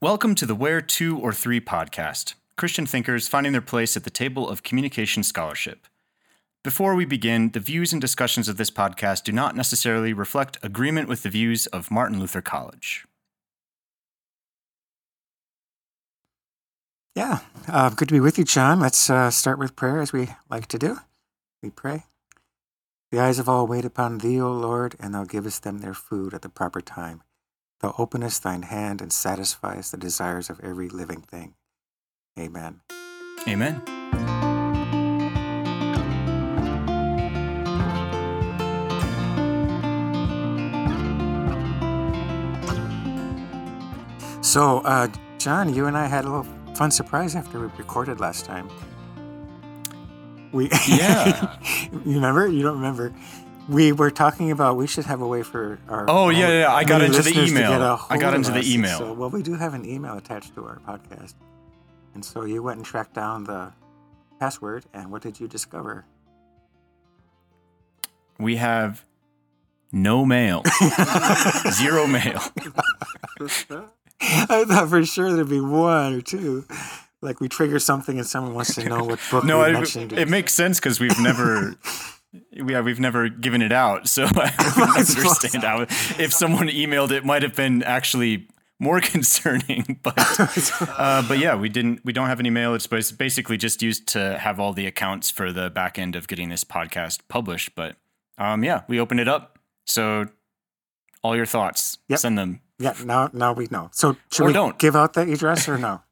Welcome to the Where Two or Three podcast Christian thinkers finding their place at the table of communication scholarship. Before we begin, the views and discussions of this podcast do not necessarily reflect agreement with the views of Martin Luther College. Yeah, uh, good to be with you, John. Let's uh, start with prayer as we like to do. We pray. The eyes of all wait upon thee, O Lord, and thou givest them their food at the proper time. Thou openest thine hand and satisfiest the desires of every living thing. Amen. Amen. So, uh, John, you and I had a little fun surprise after we recorded last time. We Yeah. you remember? You don't remember? We were talking about we should have a way for our. Oh, yeah, yeah, I got into the email. I got into the us. Email. So, well, we do have an email attached to our podcast, and so you went and tracked down the password, and what did you discover? We have no mail, zero mail. I thought for sure there'd be one or two. Like we trigger something and someone wants to know what book No, we it, it makes sense because we've never. Yeah, we've never given it out, so I don't understand how. If someone emailed, it might have been actually more concerning. But uh, but yeah, we didn't. We don't have any mail. It's basically just used to have all the accounts for the back end of getting this podcast published. But um, yeah, we opened it up. So all your thoughts, Yep. send them. yeah, now now we know. So should Or we don't. give out the address or no?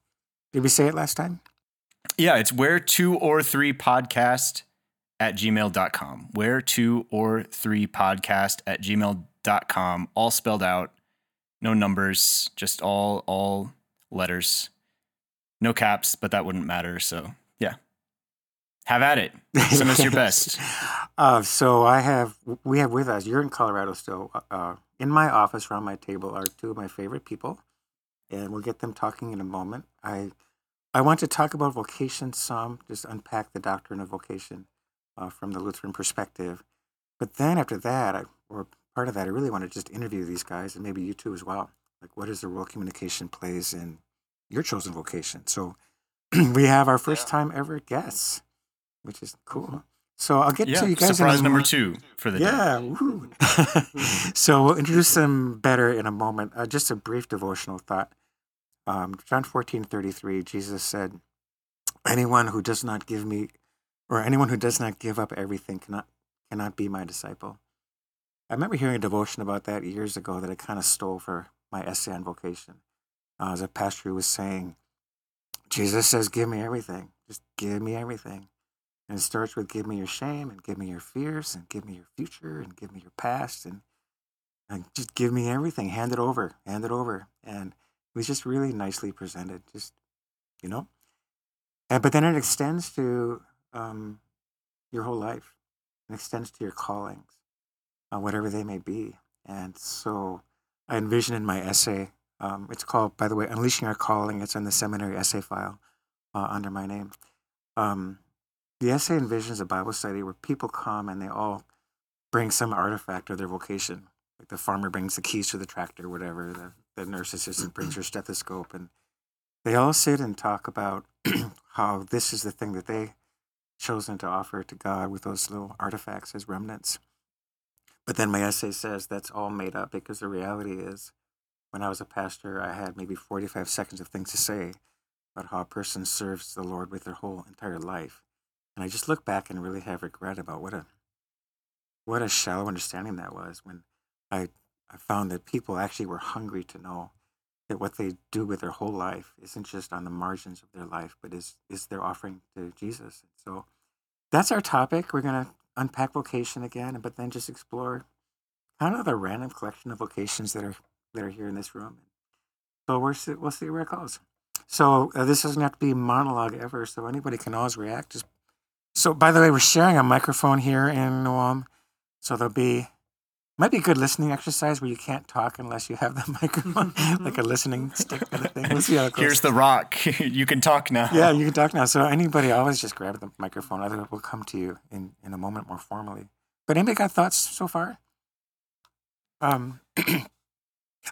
Did we say it last time? Yeah, it's where two or three podcast at gmail.com. Where two or three podcast at gmail.com. All spelled out. No numbers, just all all letters. No caps, but that wouldn't matter. So yeah. Have at it. Send us your best. Uh, so I have, we have with us. You're in Colorado still. Uh, in my office, around my table, are two of my favorite people, and we'll get them talking in a moment. I, I want to talk about vocation some, just unpack the doctrine of vocation uh, from the Lutheran perspective. But then after that, I, or part of that, I really want to just interview these guys, and maybe you too as well. Like, what is the role communication plays in your chosen vocation? So we have our first time ever guests, which is cool. So I'll get Yeah. to you guys. Surprise number two for the day. yeah. woo. so we'll introduce them better in a moment. Uh, just a brief devotional thought. Um, John fourteen thirty three. Jesus said, "Anyone who does not give me, or anyone who does not give up everything, cannot cannot be my disciple." I remember hearing a devotion about that years ago that I kind of stole for my essay on vocation. Uh, as a pastor who was saying, Jesus says, "Give me everything. Just give me everything." And it starts with give me your shame and give me your fears and give me your future and give me your past and, and just give me everything. Hand it over. Hand it over. And it was just really nicely presented. Just, you know? And, but then it extends to um, your whole life. It extends to your callings, uh, whatever they may be. And so I envision in my essay, um, it's called, by the way, Unleashing Our Calling. It's in the seminary essay file uh, under my name. Um, the essay envisions a Bible study where people come and they all bring some artifact of their vocation. Like the farmer brings the keys to the tractor, whatever. The, the nurse assistant brings her stethoscope, and they all sit and talk about how this is the thing that they chosen to offer to God with those little artifacts as remnants. But then my essay says that's all made up because the reality is, when I was a pastor, I had maybe 45 seconds of things to say about how a person serves the Lord with their whole entire life. And I just look back and really have regret about what a what a shallow understanding that was when I I found that people actually were hungry to know that what they do with their whole life isn't just on the margins of their life, but is is their offering to Jesus. So that's our topic. We're gonna unpack vocation again, but then just explore kind of the random collection of vocations that are that are here in this room. So we're we'll see where it goes. So uh, this doesn't have to be monologue ever. So anybody can always react. Just so, by the way, we're sharing a microphone here in New Ulm, so there'll be might be a good listening exercise where you can't talk unless you have the microphone, like a listening stick kind of thing. We'll see how it goes. Here's the rock. you can talk now. yeah, you can talk now. So anybody, always just grab the microphone. Otherwise, we'll come to you in in a moment more formally. But anybody got thoughts so far? Um,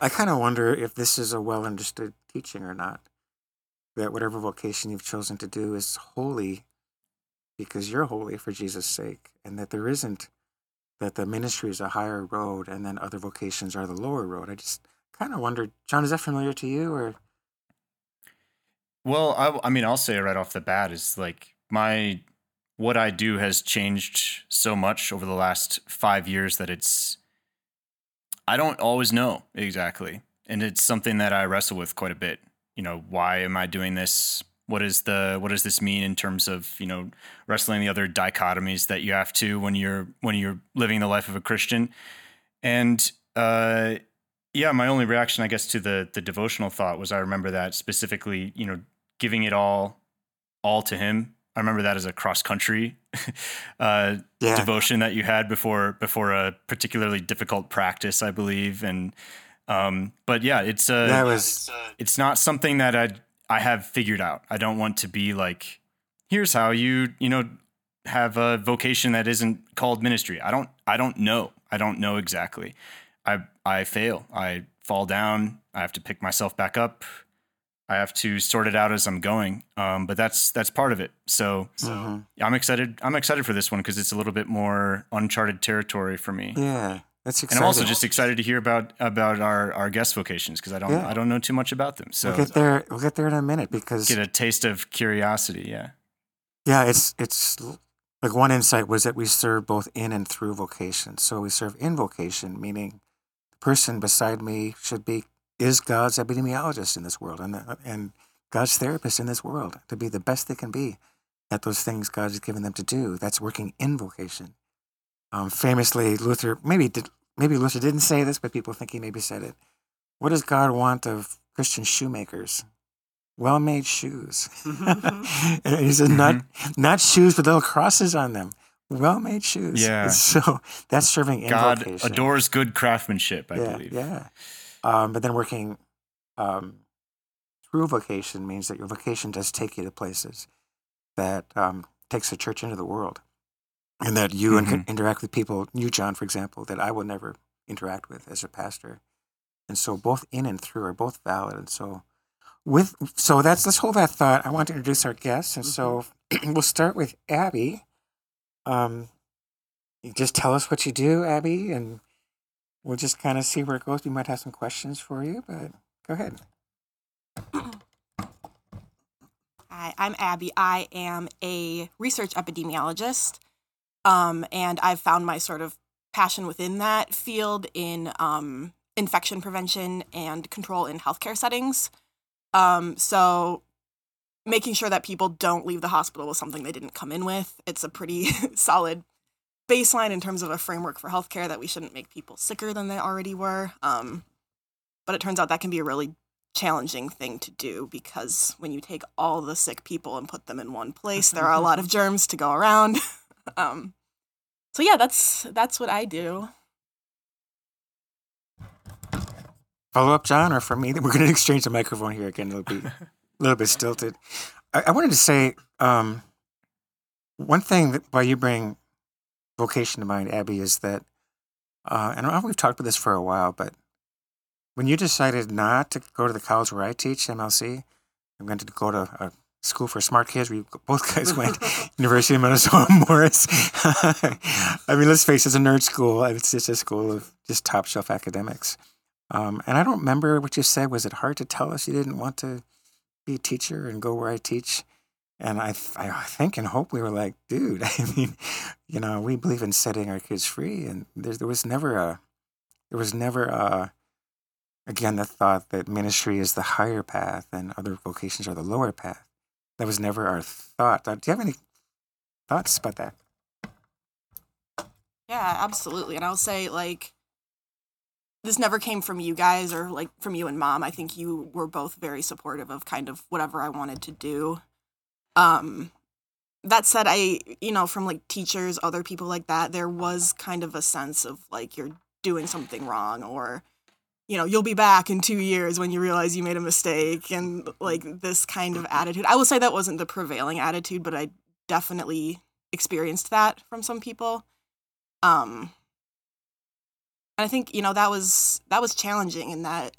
I kind of wonder if this is a well understood teaching or not. That whatever vocation you've chosen to do is holy because you're holy for Jesus' sake, and that there isn't that the ministry is a higher road and then other vocations are the lower road. I just kind of wondered, John, is that familiar to you or? Well, I, I mean, I'll say right off the bat is like my what I do has changed so much over the last five years that it's I don't always know exactly, and it's something that I wrestle with quite a bit. You know, why am I doing this? What is the what does this mean in terms of you know wrestling the other dichotomies that you have to when you're when you're living the life of a Christian, and uh, yeah, my only reaction, I guess, to the the devotional thought was I remember that specifically, you know, giving it all all to Him I remember that as a cross country uh, yeah. devotion that you had before before a particularly difficult practice, I believe. And um, but yeah, it's uh, that was it's not something that I I have figured out. I don't want to be like, here's how you you know have a vocation that isn't called ministry. I don't I don't know. I don't know exactly. I I fail. I fall down. I have to pick myself back up. I have to sort it out as I'm going. Um, but that's that's part of it. So, so mm-hmm. I'm excited. I'm excited for this one because it's a little bit more uncharted territory for me. Yeah, that's exciting. And I'm also just excited to hear about about our, our guest vocations because I don't yeah. I don't know too much about them. So we'll get there. We'll get there in a minute because get a taste of curiosity. Yeah. Yeah, it's it's like one insight was that we serve both in and through vocation. So we serve in vocation, meaning the person beside me should be is God's epidemiologist in this world and, and God's therapist in this world to be the best they can be at those things God has given them to do. That's working in vocation. Um, famously, Luther maybe did, maybe Luther didn't say this, but people think he maybe said it. What does God want of Christian shoemakers? Well-made shoes. and he said, not mm-hmm. not shoes with little crosses on them. Well-made shoes. Yeah. So that's serving in God vocation. adores good craftsmanship. I yeah, believe. Yeah. Um, but then working um, through vocation means that your vocation does take you to places that um, takes the church into the world, and that you mm-hmm. in- interact with people, you John, for example, that I will never interact with as a pastor. And so both in and through are both valid. And so with so that's let's hold that thought. I want to introduce our guests, and so mm-hmm. we'll start with Abby. Um, just tell us what you do, Abby, and we'll just kind of see where it goes. We might have some questions for you, but go ahead. Hi, I'm Abby. I am a research epidemiologist, um, and I've found my sort of passion within that field in um, infection prevention and control in healthcare settings. Um, so, making sure that people don't leave the hospital with something they didn't come in with. It's a pretty solid baseline in terms of a framework for healthcare that we shouldn't make people sicker than they already were. Um, but it turns out that can be a really challenging thing to do because when you take all the sick people and put them in one place, there are a lot of germs to go around. um, so yeah, that's that's what I do. Follow up, John, or for me? We're going to exchange the microphone here again. It'll be a little bit stilted. I, I wanted to say um, one thing that why you bring vocation to mind, Abby, is that, uh, and we've talked about this for a while, but when you decided not to go to the college where I teach, MLC, I'm going to go to a school for smart kids. We both guys went University of Minnesota Morris. I mean, let's face it, it's a nerd school. It's just a school of just top shelf academics. Um, and I don't remember what you said. Was it hard to tell us you didn't want to be a teacher and go where I teach? And I, I think and hope we were like, dude, I mean, you know, we believe in setting our kids free. And there, there was never a, there was never a, again, the thought that ministry is the higher path and other vocations are the lower path. That was never our thought. Do you have any thoughts about that? Yeah, absolutely. And I'll say, like, this never came from you guys or like from you and mom. I think you were both very supportive of kind of whatever I wanted to do. Um, that said, I, you know, from like teachers, other people like that, there was kind of a sense of like you're doing something wrong or, you know, you'll be back in two years when you realize you made a mistake and like this kind of attitude. I will say that wasn't the prevailing attitude, but I definitely experienced that from some people. Um, and I think, you know, that was, that was challenging in that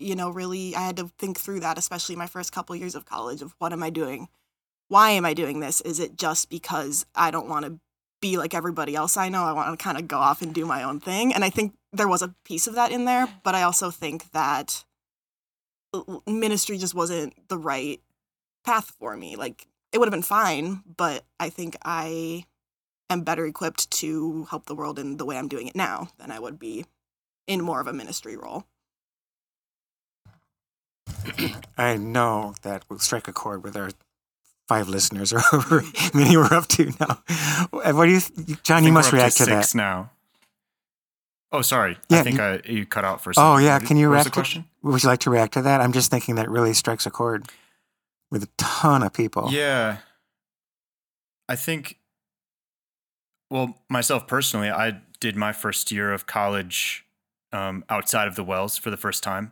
you know, really, I had to think through that, especially my first couple years of college of what am I doing? Why am I doing this? Is it just because I don't want to be like everybody else I know? I want to kind of go off and do my own thing. And I think there was a piece of that in there, but I also think that ministry just wasn't the right path for me. Like, it would have been fine, but I think I am better equipped to help the world in the way I'm doing it now than I would be in more of a ministry role. I know that will strike a chord with our five listeners or however many we're up to now. What do you, John? You must react to, to that now. Oh, sorry. Yeah, I think you, I, you cut out for a second. Oh, yeah. Can you react? the question? To, would you like to react to that? I'm just thinking that really strikes a chord with a ton of people. Yeah. I think, well, myself personally, I did my first year of college um, outside of the WELS for the first time.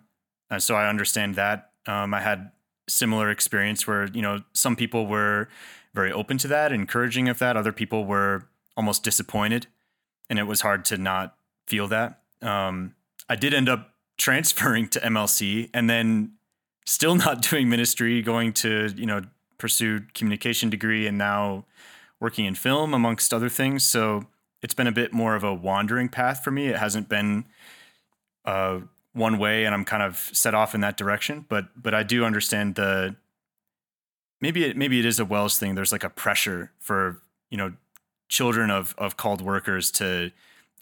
And so I understand that. Um, I had similar experience where, you know, some people were very open to that, encouraging of that. Other people were almost disappointed. And it was hard to not feel that. Um, I did end up transferring to MLC and then still not doing ministry, going to, you know, pursue communication degree and now working in film amongst other things. So it's been a bit more of a wandering path for me. It hasn't been uh, one way and I'm kind of set off in that direction. But but I do understand the maybe it maybe it is a WELS thing. There's like a pressure for, you know, children of of called workers to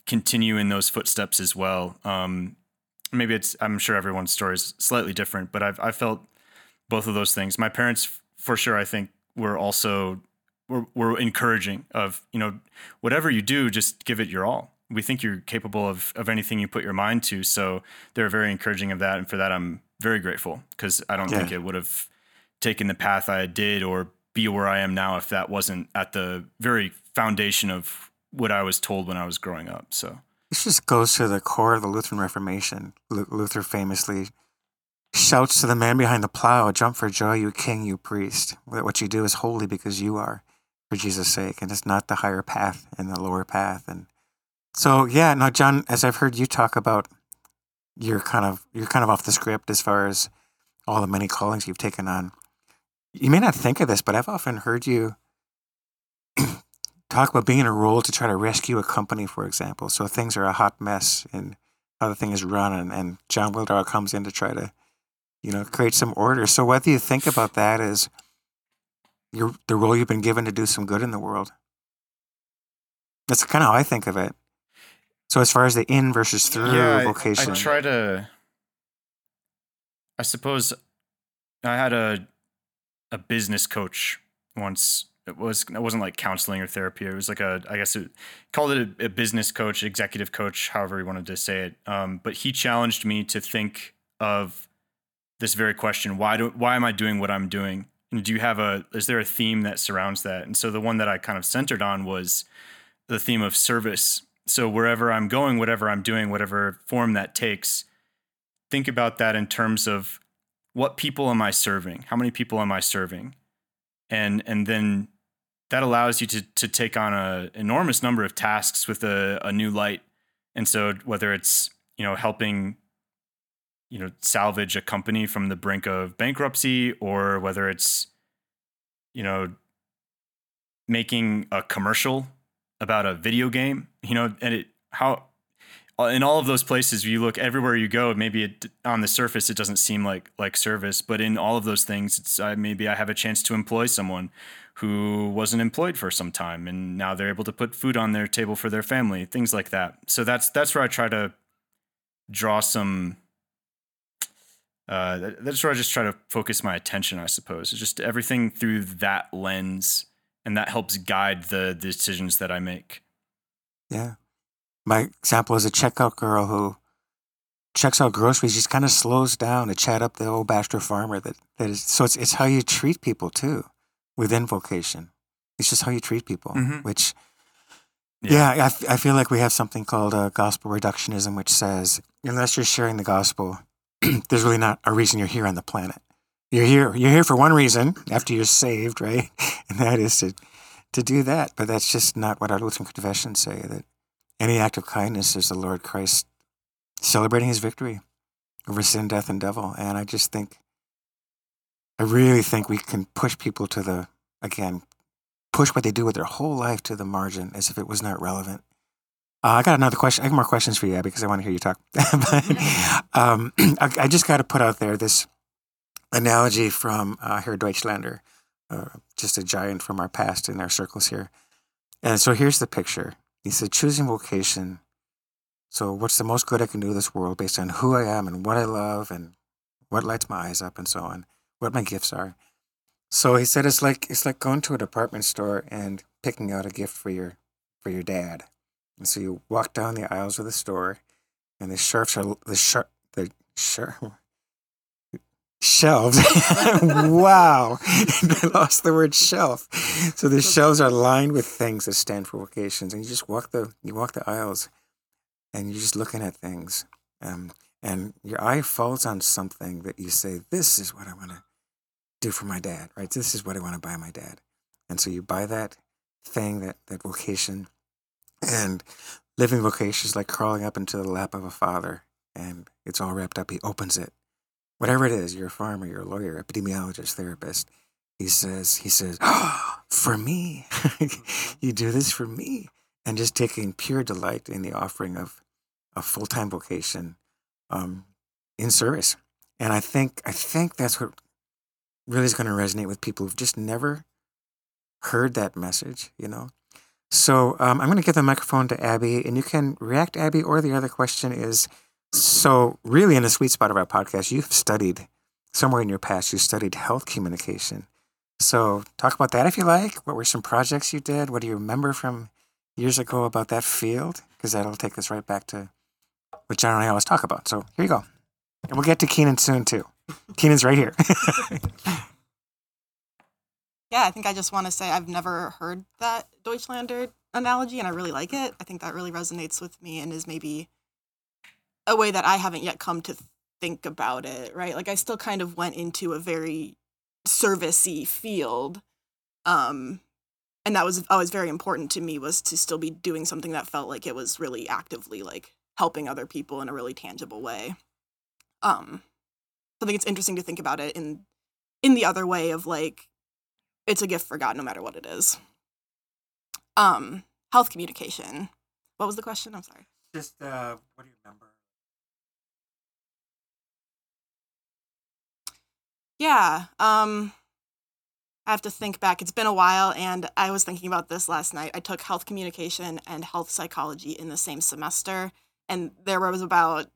continue in those footsteps as well. Um, maybe it's I'm sure everyone's story is slightly different, but I've I felt both of those things. My parents, for sure, I think were also were, were encouraging of you know whatever you do, just give it your all. We think you're capable of of anything you put your mind to. So they're very encouraging of that, and for that I'm very grateful because I don't yeah. think it would have taken the path I did or be where I am now if that wasn't at the very foundation of what I was told when I was growing up. So this just goes to the core of the Lutheran Reformation. Luther famously shouts to the man behind the plow, Jump for joy, you king, you priest. What you do is holy because you are, for Jesus' sake, and it's not the higher path and the lower path. And so, yeah, now, John, as I've heard you talk about, you're kind of you're kind of off the script as far as all the many callings you've taken on. You may not think of this, but I've often heard you talk about being in a role to try to rescue a company, for example. So things are a hot mess and how the thing is run, and, and John Wildauer comes in to try to, you know, create some order. So what do you think about that is your the role you've been given to do some good in the world? That's kind of how I think of it. So as far as the in versus through yeah, vocation, I, I try to. I suppose I had a a business coach once it was it wasn't like counseling or therapy. It was like a I guess it called it a, a business coach, executive coach, however you wanted to say it. Um, but he challenged me to think of this very question: Why do why am I doing what I'm doing? And do you have a is there a theme that surrounds that? And so the one that I kind of centered on was the theme of service. So wherever I'm going, whatever I'm doing, whatever form that takes, think about that in terms of what people am I serving? How many people am I serving? And and then that allows you to to take on an enormous number of tasks with a, a new light. And so whether it's you know helping you know salvage a company from the brink of bankruptcy or whether it's you know making a commercial about a video game you know and it how in all of those places you look everywhere you go maybe it, on the surface it doesn't seem like like service but in all of those things it's uh, maybe i have a chance to employ someone who wasn't employed for some time and now they're able to put food on their table for their family things like that. So that's that's where i try to draw some uh, that's where i just try to focus my attention i suppose. It's just everything through that lens and that helps guide the, the decisions that i make. Yeah. My example is a checkout girl who checks out groceries just kind of slows down to chat up the old bachelor farmer that, that is so it's it's how you treat people too within vocation. It's just how you treat people, mm-hmm. which, yeah, yeah I, f- I feel like we have something called uh, gospel reductionism, which says unless you're sharing the gospel, there's really not a reason you're here on the planet. You're here. You're here for one reason after you're saved, right? And that is to to do that. But that's just not what our Lutheran confessions say. That any act of kindness is the Lord Christ celebrating His victory over sin, death, and devil. And I just think, I really think we can push people to the, again, push what they do with their whole life to the margin as if it was not relevant. Uh, I got another question. I have more questions for you, Abby, because I want to hear you talk. but, um, I, I, just got to put out there this analogy from uh, Herr Deutschlander, uh, just a giant from our past in our circles here. And so here's the picture. He said, choosing vocation. So, what's the most good I can do in this world based on who I am and what I love and what lights my eyes up and so on, what my gifts are. So he said it's like it's like going to a department store and picking out a gift for your for your dad. And so you walk down the aisles of the store, and the shelves are the sharp the sharp shelves. wow, I lost the word shelf. So the shelves are lined with things that stand for vocations, and you just walk the you walk the aisles, and you're just looking at things, um, and your eye falls on something that you say, "This is what I want to do for my dad." Right? This is what I want to buy my dad, and so you buy that thing, that that vocation, and living vocation is like crawling up into the lap of a father, and it's all wrapped up. He opens it whatever it is, you're a farmer, you're a lawyer, epidemiologist, therapist. He says, he says, oh, for me, you do this for me. And just taking pure delight in the offering of a full time vocation um, in service. And I think, I think that's what really is going to resonate with people who've just never heard that message, you know? So um, I'm going to give the microphone to Abby, and you can react, Abby, or the other question is, so, really, in the sweet spot of our podcast, you've studied somewhere in your past, you studied health communication. So, talk about that if you like. What were some projects you did? What do you remember from years ago about that field? Because that'll take us right back to what John and I always talk about. So, here you go. And we'll get to Keenan soon, too. Keenan's right here. yeah, I think I just want to say I've never heard that Deutschlander analogy, and I really like it. I think that really resonates with me and is maybe a way that I haven't yet come to think about it, right? Like I still kind of went into a very servicey field. Um and that was always very important to me was to still be doing something that felt like it was really actively like helping other people in a really tangible way. Um so I think it's interesting to think about it in in the other way of like it's a gift for God no matter what it is. Um health communication. What was the question? I'm sorry. Just uh what do you remember Yeah. Um I have to think back. It's been a while and I was thinking about this last night. I took health communication and health psychology in the same semester and there was about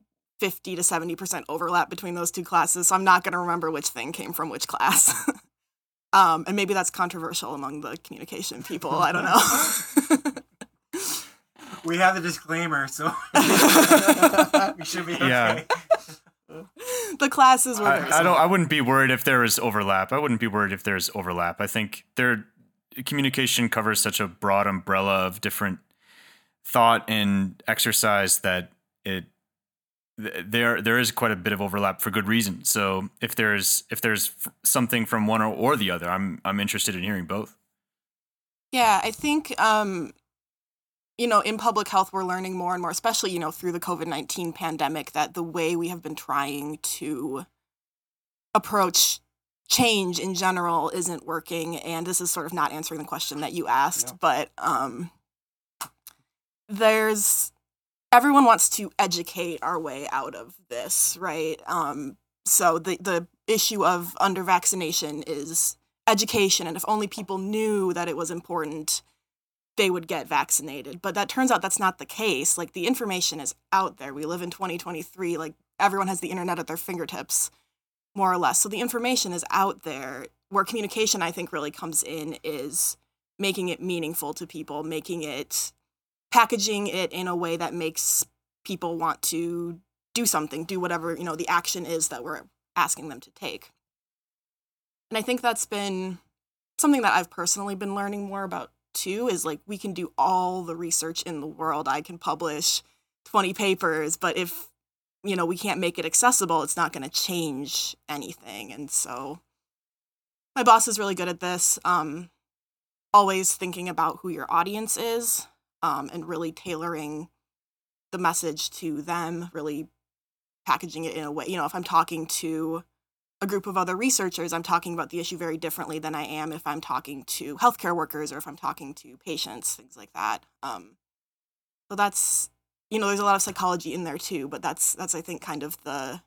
50 to 70% overlap between those two classes. So I'm not going to remember which thing came from which class. um and maybe that's controversial among the communication people. I don't know. we have the disclaimer, so we should be okay. Yeah. the classes were. I, I, don't. I wouldn't be worried if there is overlap. I wouldn't be worried if there's overlap. I think their communication covers such a broad umbrella of different thought and exercise that it there there is quite a bit of overlap for good reason. So if there's if there's something from one or, or the other, I'm I'm interested in hearing both. Yeah, I think um, you know, in public health, we're learning more and more, especially, you know, through the COVID 19 pandemic, that the way we have been trying to approach change in general isn't working. And this is sort of not answering the question that you asked, yeah. but um, there's everyone wants to educate our way out of this, right? Um, so the, the issue of under vaccination is education. And if only people knew that it was important they would get vaccinated. But that turns out that's not the case. Like the information is out there. We live in 2023. Like everyone has the internet at their fingertips, more or less. So the information is out there. Where communication, I think, really comes in is making it meaningful to people, making it, packaging it in a way that makes people want to do something, do whatever, you know, the action is that we're asking them to take. And I think that's been something that I've personally been learning more about too is like we can do all the research in the world. I can publish 20 papers, but if you know we can't make it accessible, it's not going to change anything. And so my boss is really good at this. Um, always thinking about who your audience is um, and really tailoring the message to them, really packaging it in a way. You know, if I'm talking to a group of other researchers, I'm talking about the issue very differently than I am if I'm talking to healthcare workers or if I'm talking to patients, things like that. Um, so that's you know, there's a lot of psychology in there too, but that's that's I think kind of the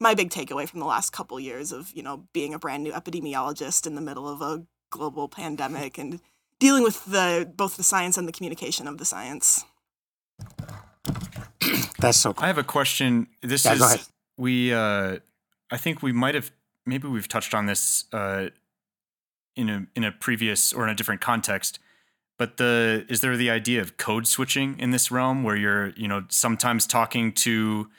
my big takeaway from the last couple years of you know being a brand new epidemiologist in the middle of a global pandemic and dealing with the both the science and the communication of the science. That's so cool. I have a question. This Yeah, is go ahead. we. Uh, I think we might have maybe we've touched on this uh, in a in a previous or in a different context. But the is there the idea of code switching in this realm where you're you know sometimes talking to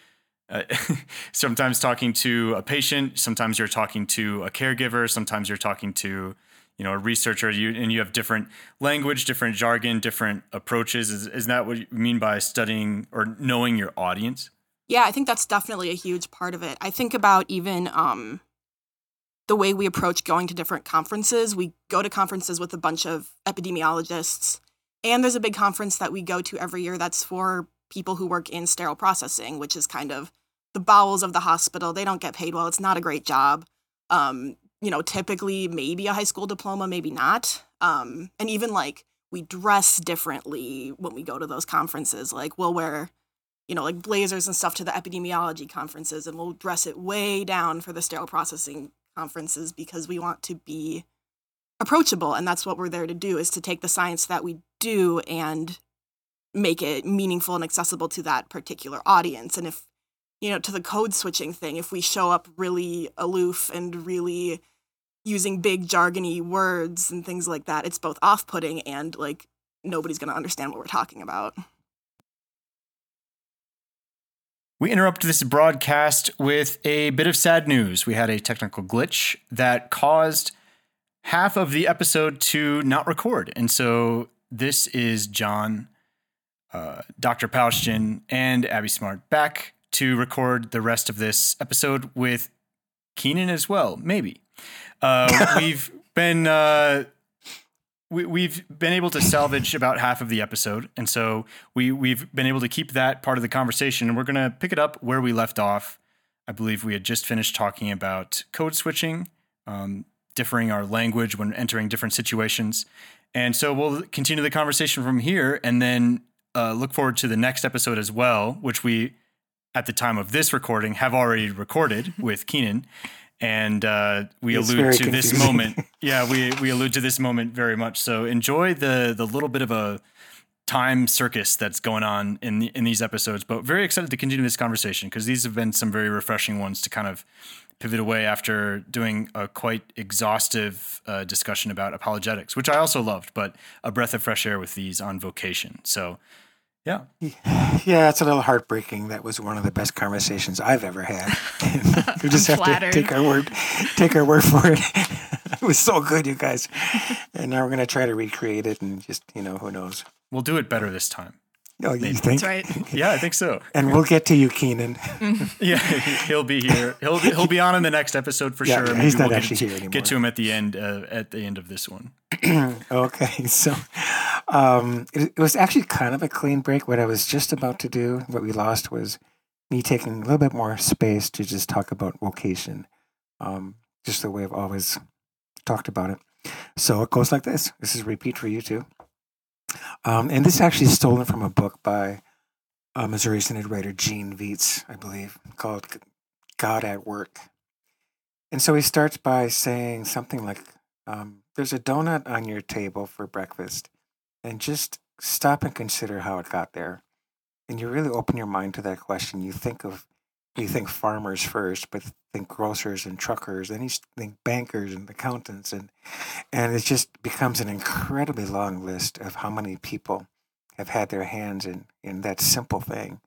uh, sometimes talking to a patient, sometimes you're talking to a caregiver, sometimes you're talking to you know a researcher, you and you have different language, different jargon, different approaches. Is is that what you mean by studying or knowing your audience? Yeah, I think that's definitely a huge part of it. I think about even um, the way we approach going to different conferences. We go to conferences with a bunch of epidemiologists, and there's a big conference that we go to every year that's for people who work in sterile processing, which is kind of the bowels of the hospital. They don't get paid well. It's not a great job. Um, you know, typically maybe a high school diploma, maybe not. Um, and even like we dress differently when we go to those conferences. Like we'll wear you know, like blazers and stuff to the epidemiology conferences, and we'll dress it way down for the sterile processing conferences because we want to be approachable, and that's what we're there to do is to take the science that we do and make it meaningful and accessible to that particular audience. And if you know, to the code switching thing, if we show up really aloof and really using big jargony words and things like that, it's both off-putting and like nobody's going to understand what we're talking about. We interrupt this broadcast with a bit of sad news. We had a technical glitch that caused half of the episode to not record. And so this is John, uh, Dr. Paustian, and Abby Smart back to record the rest of this episode with Keenan as well, maybe. Uh, we've been. Uh, we, we've been able to salvage about half of the episode, and so we we've been able to keep that part of the conversation, and we're gonna pick it up where we left off. I believe we had just finished talking about code switching, um, differing our language when entering different situations, and so we'll continue the conversation from here, and then uh, look forward to the next episode as well, which we, at the time of this recording, have already recorded with Keenan and uh, we It's allude to this moment. Yeah, we we allude to this moment very much. So enjoy the the little bit of a time circus that's going on in the, in these episodes. But very excited to continue this conversation because these have been some very refreshing ones to kind of pivot away after doing a quite exhaustive uh, discussion about apologetics, which I also loved. But a breath of fresh air with these on vocation. So yeah, Yeah, it's a little heartbreaking. That was one of the best conversations I've ever had. you just have flattered. to take our word, take our word for it. it was so good, you guys. And now we're gonna try to recreate it, and just you know, who knows? we'll do it better this time. Oh, you think? That's right. Yeah, I think so. And we'll get to you, Keenan. Yeah, he'll be here. He'll be, he'll be on in the next episode for Yeah, sure. he's not we'll actually get, here anymore. Get to him at the end. Uh, at the end of this one. Okay, so um, it, it was actually kind of a clean break. What I was just about to do, what we lost was me taking a little bit more space to just talk about vocation, um, just the way I've always talked about it. So it goes like this. This is a repeat for you too. Um, and this actually is stolen from a book by uh, Missouri Synod writer Gene Veith, I believe, called God at Work. And so he starts by saying something like, um, There's a donut on your table for breakfast, and just stop and consider how it got there. And you really open your mind to that question. You think of, you think farmers first, but think grocers and truckers, then you think bankers and accountants, and and it just becomes an incredibly long list of how many people have had their hands in in that simple thing,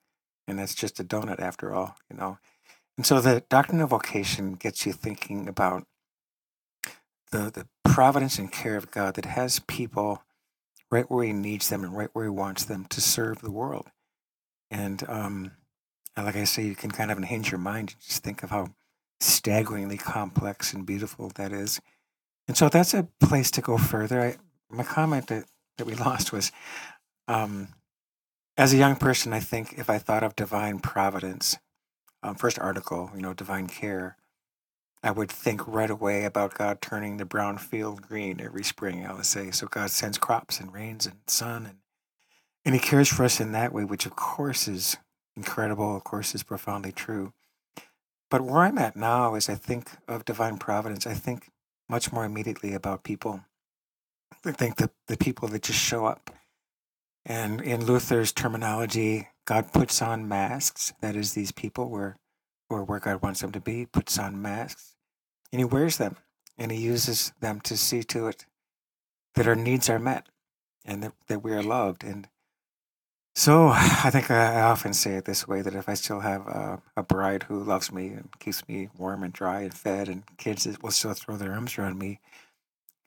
and that's just a donut after all, you know. And so the doctrine of vocation gets you thinking about the the providence and care of God that has people right where He needs them and right where He wants them to serve the world. And um, and like I say, you can kind of unhinge your mind and just think of how staggeringly complex and beautiful that is. And so that's a place to go further. I, my comment that, that we lost was um, as a young person, I think if I thought of divine providence, um, first article, you know, divine care, I would think right away about God turning the brown field green every spring. I would say, so God sends crops and rains and sun, and and He cares for us in that way, which of course is incredible. Of course, is profoundly true. But where I'm at now is I think of divine providence. I think much more immediately about people. I think the the people that just show up. And in Luther's terminology, God puts on masks. That is, these people where, or where God wants them to be, puts on masks, and He wears them, and He uses them to see to it that our needs are met, and that, that we are loved. And so, I think I, often say it this way: that if I still have a, a bride who loves me and keeps me warm and dry and fed, and kids that will still throw their arms around me,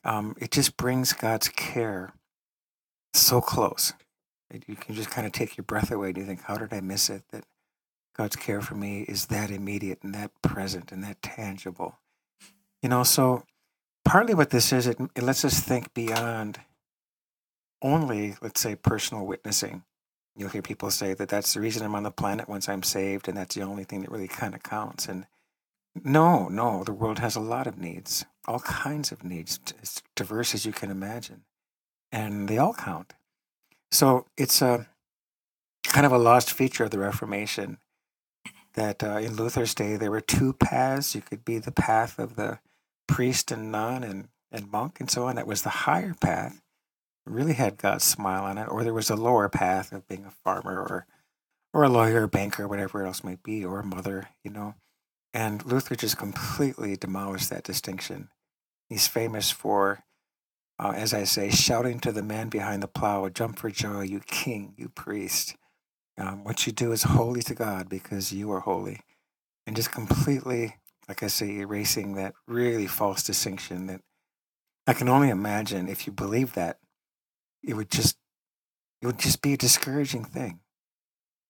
um, it just brings God's care so close you can just kind of take your breath away and you think, how did I miss it? That God's care for me is that immediate and that present and that tangible. You know, so partly what this is, it, it lets us think beyond only, let's say, personal witnessing. You'll hear people say that that's the reason I'm on the planet once I'm saved, and that's the only thing that really kind of counts. And no, no, the world has a lot of needs, all kinds of needs, as diverse as you can imagine, and they all count. So it's a kind of a lost feature of the Reformation that uh, in Luther's day there were two paths. You could be the path of the priest and nun and, and monk and so on. That was the higher path. Really had God's smile on it. Or there was a lower path of being a farmer or or a lawyer, or banker, whatever else might be, or a mother, you know. And Luther just completely demolished that distinction. He's famous for uh, as I say, shouting to the man behind the plow, jump for joy, you king, you priest. Um, what you do is holy to God because you are holy. And just completely, like I say, erasing that really false distinction that I can only imagine if you believe that, it would just it would just be a discouraging thing.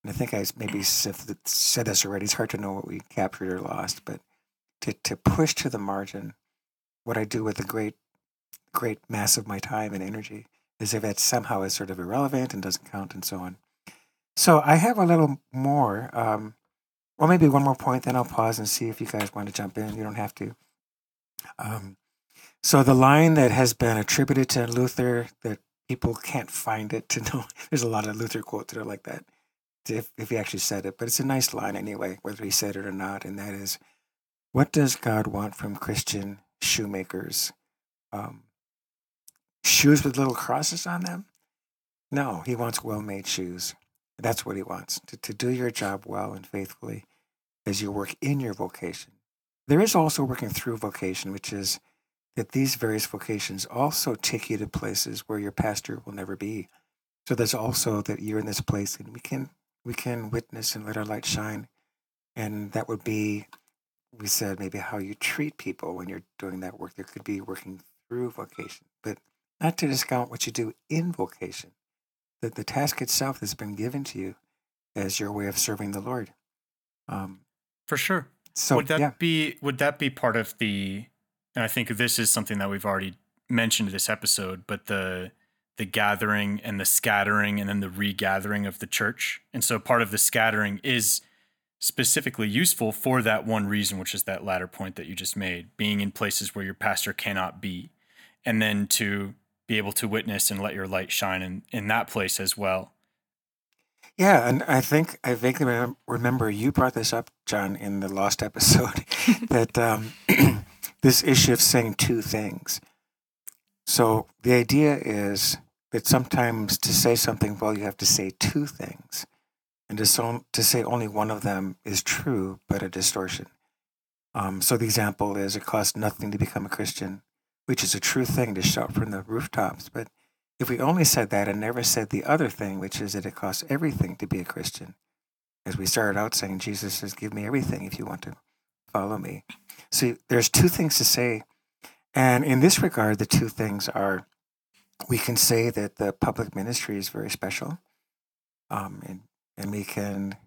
And I think I maybe said this already. It's hard to know what we captured or lost, but to, to push to the margin what I do with the great great mass of my time and energy as if it somehow is sort of irrelevant and doesn't count and so on. So I have a little more, um, or maybe one more point, then I'll pause and see if you guys want to jump in. You don't have to. Um, so the line that has been attributed to Luther that people can't find it to know, there's a lot of Luther quotes that are like that, if, if he actually said it, but it's a nice line anyway, whether he said it or not, and that is, what does God want from Christian shoemakers? Um, shoes with little crosses on them? No, he wants well made shoes. That's what he wants to, to do your job well and faithfully as you work in your vocation. There is also working through vocation, which is that these various vocations also take you to places where your pastor will never be. So there's also that you're in this place and we can we can witness and let our light shine. And that would be we said maybe how you treat people when you're doing that work. There could be working through vocation. But not to discount what you do in vocation, that the task itself has been given to you as your way of serving the Lord. Um, For sure. So would that yeah. be would that be part of the? And I think this is something that we've already mentioned this episode, but the the gathering and the scattering and then the regathering of the church. And so part of the scattering is specifically useful for that one reason, which is that latter point that you just made, being in places where your pastor cannot be. And then to be able to witness and let your light shine in, in that place as well. Yeah, and I think I vaguely remember you brought this up, John, in the lost episode, that um, this issue of saying two things. So the idea is that sometimes to say something well, you have to say two things, and to, so, to say only one of them is true, but a distortion. Um, so the example is it costs nothing to become a Christian, which is a true thing to shout from the rooftops. But if we only said that and never said the other thing, which is that it costs everything to be a Christian, as we started out saying, Jesus says, Give me everything if you want to follow me. So there's two things to say. And in this regard, the two things are we can say that the public ministry is very special. Um, and, and we can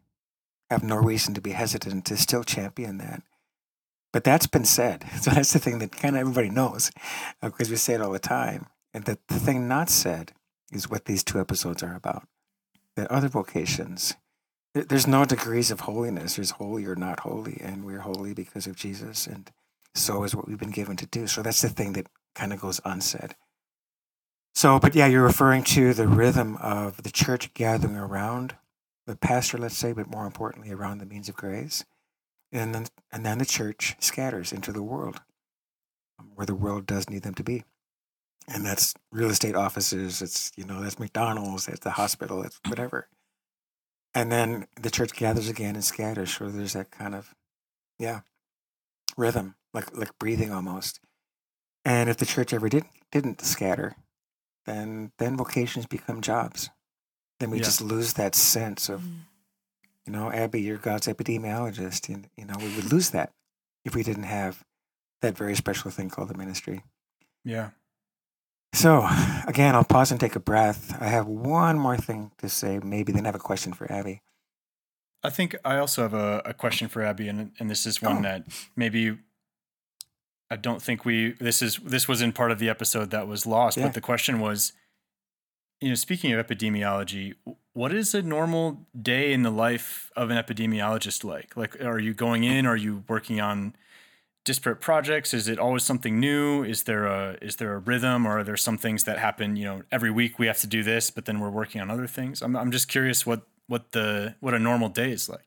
have no reason to be hesitant to still champion that. But that's been said. So that's the thing that kind of everybody knows because uh, we say it all the time. And the, the thing not said is what these two episodes are about. That other vocations, there's no degrees of holiness. There's holy or not holy, and we're holy because of Jesus, and so is what we've been given to do. So that's the thing that kind of goes unsaid. So, but yeah, you're referring to the rhythm of the church gathering around the pastor, let's say, but more importantly, around the means of grace, and then and then the church scatters into the world, um, where the world does need them to be, and that's real estate offices. It's you know that's McDonald's, it's the hospital, it's whatever and then the church gathers again and scatters. So there's that kind of, yeah, rhythm, like like breathing almost. And if the church ever didn't didn't scatter, then then vocations become jobs. Then we yeah. just lose that sense of, mm. you know, Abby, you're God's epidemiologist, and you know we would lose that if we didn't have that very special thing called the ministry. Yeah. So, again, I'll pause and take a breath. I have one more thing to say, maybe then I have a question for Abby. I think I also have a, a question for Abby, and, and this is one oh. that maybe I don't think we this is this was in part of the episode that was lost, yeah. but the question was, you know, speaking of epidemiology, what is a normal day in the life of an epidemiologist like? Like, are you going in? Are you working on disparate projects? Is it always something new? Is there a is there a rhythm, or are there some things that happen? You know, every week we have to do this, but then we're working on other things. I'm I'm just curious what what the what a normal day is like.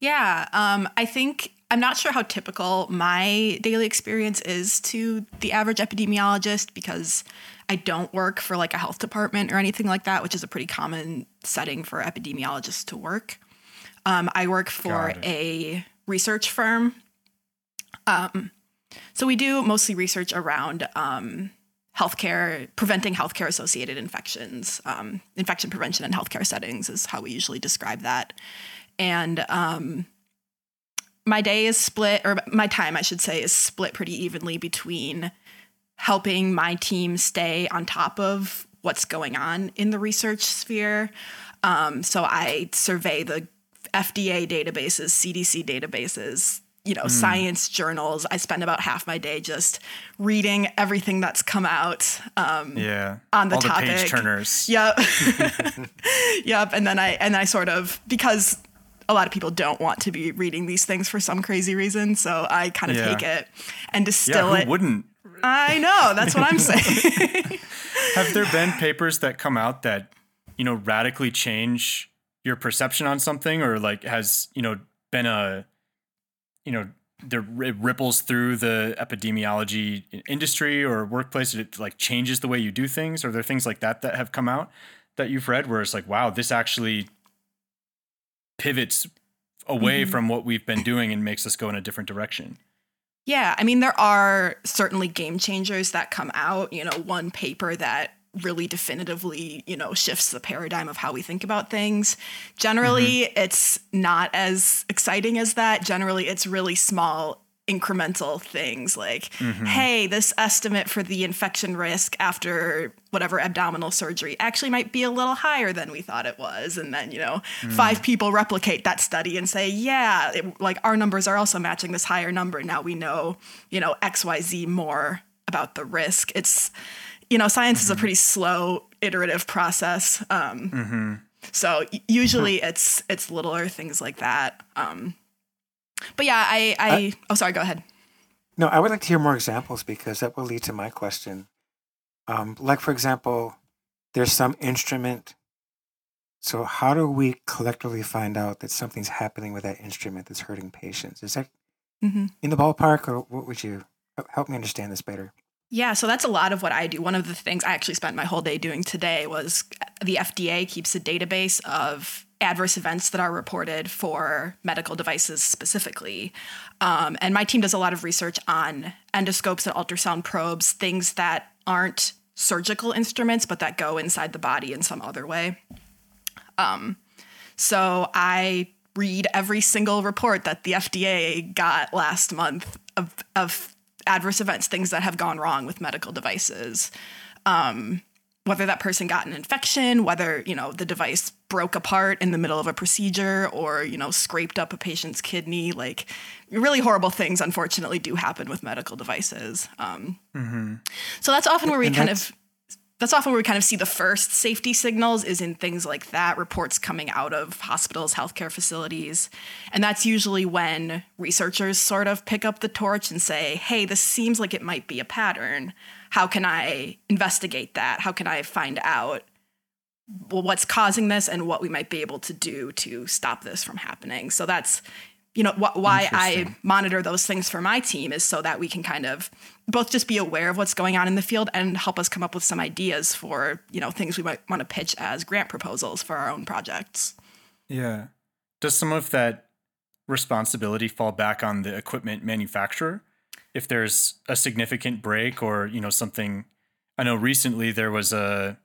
Yeah, um, I think I'm not sure how typical my daily experience is to the average epidemiologist because I don't work for like a health department or anything like that, which is a pretty common setting for epidemiologists to work. Um, I work for a research firm um, so we do mostly research around um, healthcare, preventing healthcare associated infections. Um, infection prevention in healthcare settings is how we usually describe that. And um, my day is split, or my time, I should say, is split pretty evenly between helping my team stay on top of what's going on in the research sphere. Um, so I survey the FDA databases, CDC databases, you know, mm. science journals. I spend about half my day just reading everything that's come out. Um, yeah, on the All topic. The page turners. Yep. yep. And then I and I sort of because a lot of people don't want to be reading these things for some crazy reason, so I kind of yeah. take it and distill yeah, who it. Wouldn't. I know. That's what I'm saying. Have there been papers that come out that you know radically change your perception on something, or like has you know been a you know there it ripples through the epidemiology industry or workplace it like changes the way you do things are there things like that that have come out that you've read where it's like wow this actually pivots away mm-hmm. from what we've been doing and makes us go in a different direction yeah i mean there are certainly game changers that come out you know one paper that really definitively, you know, shifts the paradigm of how we think about things. Generally, mm-hmm. it's not as exciting as that. Generally, it's really small incremental things like mm-hmm. hey this estimate for the infection risk after whatever abdominal surgery actually might be a little higher than we thought it was and then you know mm. five people replicate that study and say yeah it, like our numbers are also matching this higher number now we know you know xyz more about the risk it's you know, science mm-hmm. is a mm-hmm. pretty slow iterative process. Um, mm-hmm. So usually it's it's littler things like that. Um, but yeah, I, I, I oh sorry, go ahead. No, I would like to hear more examples because that will lead to my question. Um, like for example, there's some instrument. So how do we collectively find out that something's happening with that instrument that's hurting patients? Is that mm-hmm. in the ballpark, or what would you help me understand this better? Yeah, so that's a lot of what I do. One of the things I actually spent my whole day doing today was the FDA keeps a database of adverse events that are reported for medical devices specifically. Um, and my team does a lot of research on endoscopes and ultrasound probes, things that aren't surgical instruments, but that go inside the body in some other way. Um, so I read every single report that the FDA got last month of, of adverse events, things that have gone wrong with medical devices. Um, whether that person got an infection, whether, you know, the device broke apart in the middle of a procedure or, you know, scraped up a patient's kidney, like really horrible things unfortunately do happen with medical devices. Um, mm-hmm. So that's often where we and kind of that's often where we kind of see the first safety signals is in things like that reports coming out of hospitals healthcare facilities. And that's usually when researchers sort of pick up the torch and say hey this seems like it might be a pattern. How can i investigate that? How can i find out what's causing this and what we might be able to do to stop this from happening? So that's you know wh- why I monitor those things for my team is so that we can kind of both just be aware of what's going on in the field and help us come up with some ideas for you know things we might want to pitch as grant proposals for our own projects. Yeah. Does some of that responsibility fall back on the equipment manufacturer? If there's a significant break or, you know, something I know recently there was a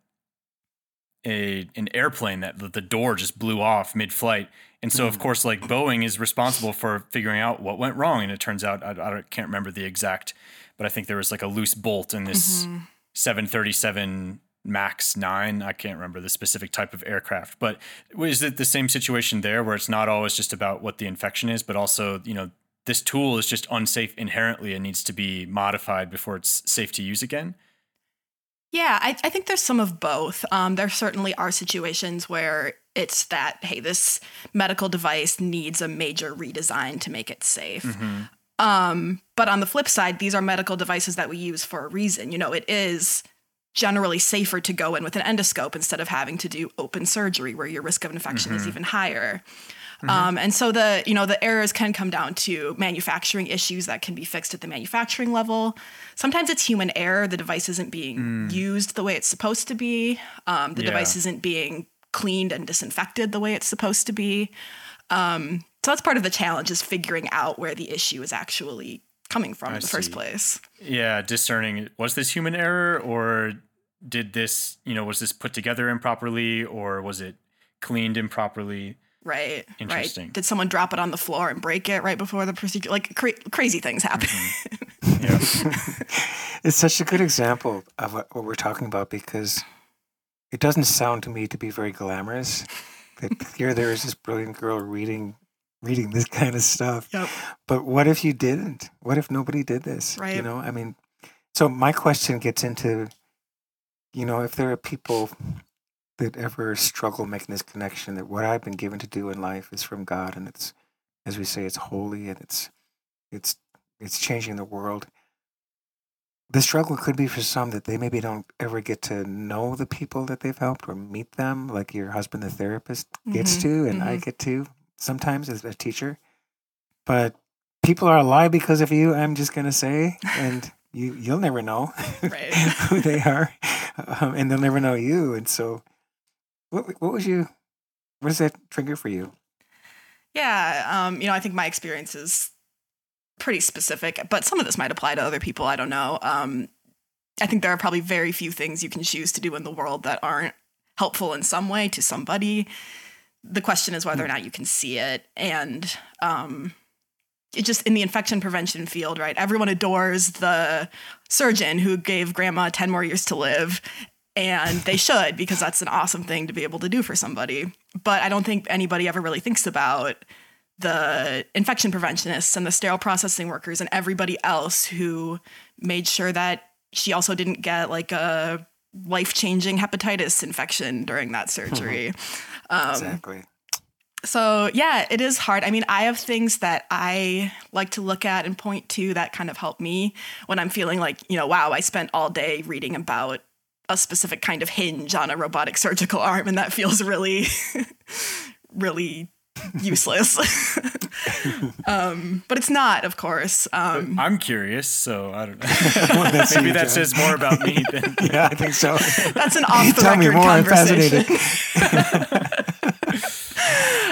a an airplane that the door just blew off mid-flight and so of Hmm. course like boeing is responsible for figuring out what went wrong and it turns out i, I can't remember the exact but i think there was like a loose bolt in this 737 max 9 i can't remember the specific type of aircraft but is it the same situation there where it's not always just about what the infection is but also you know this tool is just unsafe inherently and needs to be modified before it's safe to use again Yeah, I, I think there's some of both. Um, there certainly are situations where it's that, hey, this medical device needs a major redesign to make it safe. Um, but on the flip side, these are medical devices that we use for a reason. You know, it is generally safer to go in with an endoscope instead of having to do open surgery where your risk of infection is even higher. Um, and so the you know the errors can come down to manufacturing issues that can be fixed at the manufacturing level. Sometimes it's human error; the device isn't being used the way it's supposed to be. Um, the Yeah. device isn't being cleaned and disinfected the way it's supposed to be. Um, so that's part of the challenge is figuring out where the issue is actually coming from I in the first place. yeah discerning was this human error or did this you know was this put together improperly or was it cleaned improperly Right. Interesting. Right. Did someone drop it on the floor and break it right before the procedure? Like cra- crazy things happen. yeah It's such a good example of what, what we're talking about because it doesn't sound to me to be very glamorous. That here there is this brilliant girl reading reading this kind of stuff. Yep. But what if you didn't? What if nobody did this? Right. You know, I mean, so my question gets into, you know, if there are people that ever struggle making this connection that what I've been given to do in life is from God and it's, as we say, it's holy and it's, it's, it's changing the world. The struggle could be for some that they maybe don't ever get to know the people that they've helped or meet them, like your husband, the therapist, gets Mhm, to, and I mhm. get to sometimes as a teacher. But people are alive because of you. I'm just gonna say, and you you'll never know Right. who they are, um, and they'll never know you. And so, what what was you? What does that trigger for you? Yeah, um, you know, I think my experience is pretty specific, but some of this might apply to other people. I don't know. Um, I think there are probably very few things you can choose to do in the world that aren't helpful in some way to somebody. The question is whether or not you can see it, and um, it just in the infection prevention field, right? Everyone adores the surgeon who gave grandma ten more years to live, and they should because that's an awesome thing to be able to do for somebody. But I don't think anybody ever really thinks about the infection preventionists and the sterile processing workers and everybody else who made sure that she also didn't get like a life-changing hepatitis infection during that surgery. Um, exactly. so yeah, it is hard. I mean, I have things that I like to look at and point to that kind of help me when I'm feeling like, you know, wow, I spent all day reading about a specific kind of hinge on a robotic surgical arm and that feels really really useless. um, but it's not, of course. Um, i'm curious so i don't know Well, that's maybe you, that John. says more about me than Yeah, I think so. that's an off the Tell me record more. I'm conversation. fascinated.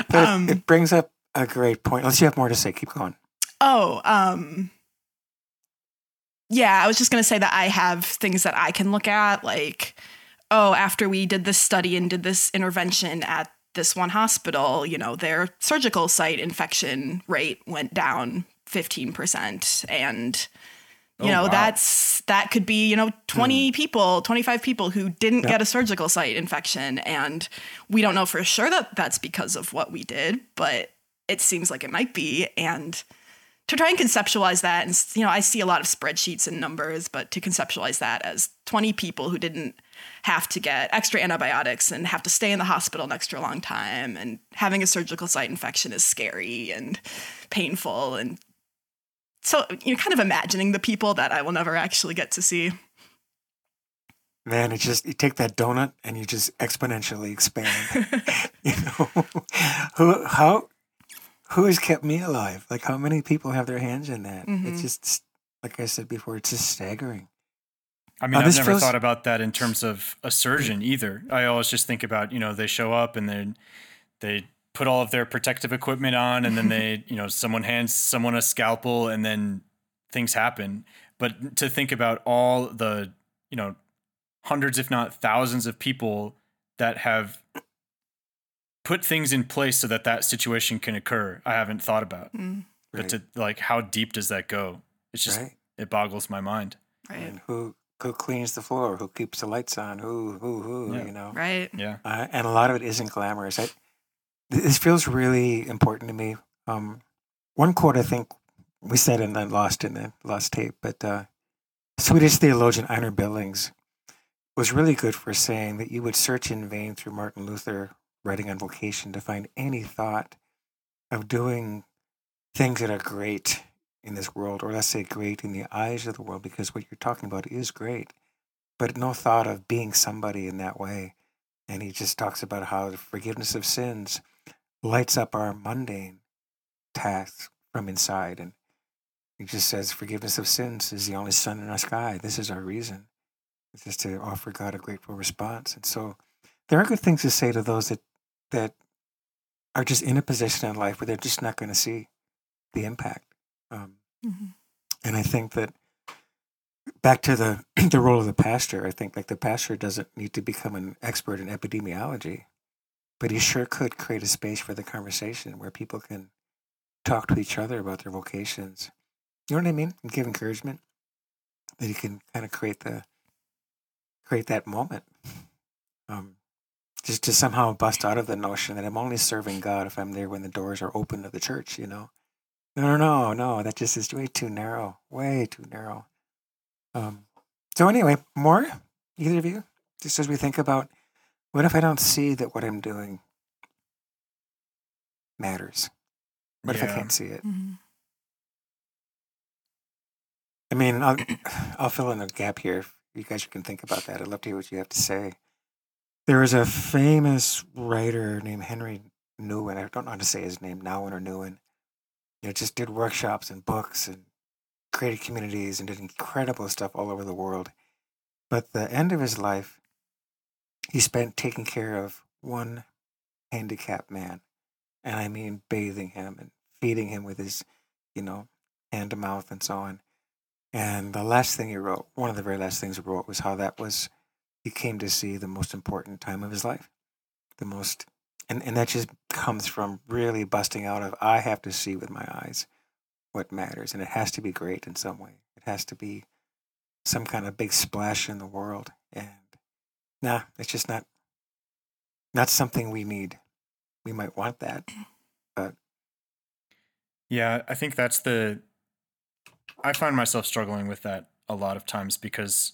but Um, it, it brings up a great point. Unless you have more to say, keep going. Oh, um Yeah, I was just going to say that I have things that I can look at like oh, after we did this study and did this intervention at this one hospital, you know, their surgical site infection rate went down 15% and you Oh, know, wow. that's that could be, you know, 20 hmm. people, 25 people who didn't Yep. get a surgical site infection and we don't know for sure that that's because of what we did, but it seems like it might be and to try and conceptualize that and you know i see a lot of spreadsheets and numbers but to conceptualize that as 20 people who didn't have to get extra antibiotics and have to stay in the hospital an extra long time and having a surgical site infection is scary and painful and so you know kind of imagining the people that i will never actually get to see Man, it just you take that donut and you just exponentially expand. you know, who how who has kept me alive? Like how many people have their hands in that? Mhm. It's just like I said before, it's just staggering. I mean, Uh, I've never feels- thought about that in terms of a surgeon either. I always just think about, you know, they show up and then they put all of their protective equipment on and then they, you know, someone hands someone a scalpel and then things happen. But to think about all the, you know, hundreds, if not thousands of people that have put things in place so that that situation can occur, I haven't thought about. Mm, But Right. to like, how deep does that go? It's just, right? it boggles my mind. right And who who cleans the floor? Who keeps the lights on? Who who who? Yeah. You know. right Yeah. uh, and a lot of it isn't glamorous. I, this feels really important to me. Um, one quote I think we said and then lost in the lost tape, but uh, Swedish theologian Einar Billings was really good for saying that you would search in vain through Martin Luther writing on vocation to find any thought of doing things that are great in this world, or let's say great in the eyes of the world, because what you're talking about is great, but no thought of being somebody in that way. And he just talks about how the forgiveness of sins lights up our mundane tasks from inside. And he just says forgiveness of sins is the only sun in our sky. This is our reason. It's just to offer god a grateful response. And so there are good things to say to those that that are just in a position in life where they're just not going to see the impact. Um, Mhm. and i think that back to the the role of the pastor, I think like the pastor doesn't need to become an expert in epidemiology, but he sure could create a space for the conversation where people can talk to each other about their vocations. You know what I mean? And give encouragement. That he can kind of create the create that moment. Um, just to somehow bust out of the notion that I'm only serving God if I'm there when the doors are open of the church, you know. No, no, no, no. That just is way too narrow. Way too narrow. Um, so anyway, more either of you, just as we think about what if I don't see that what I'm doing matters? What if I can't see it? Mhm. I mean, I'll, I'll fill in a gap here. You guys can think about that. I'd love to hear what you have to say. There was a famous writer named Henri Nouwen. I don't know how to say his name, Nouwen or Newen. You know, just did workshops and books and created communities and did incredible stuff all over the world. But the end of his life, he spent taking care of one handicapped man. And I mean bathing him and feeding him with his, you know, hand to mouth and so on. And the last thing he wrote, one of the very last things he wrote was how that was, he came to see the most important time of his life. The most, and, and that just comes from really busting out of, I have to see with my eyes what matters. And it has to be great in some way. It has to be some kind of big splash in the world. And nah, it's just not, not something we need. We might want that. but Yeah, I think that's the. I find myself struggling with that a lot of times because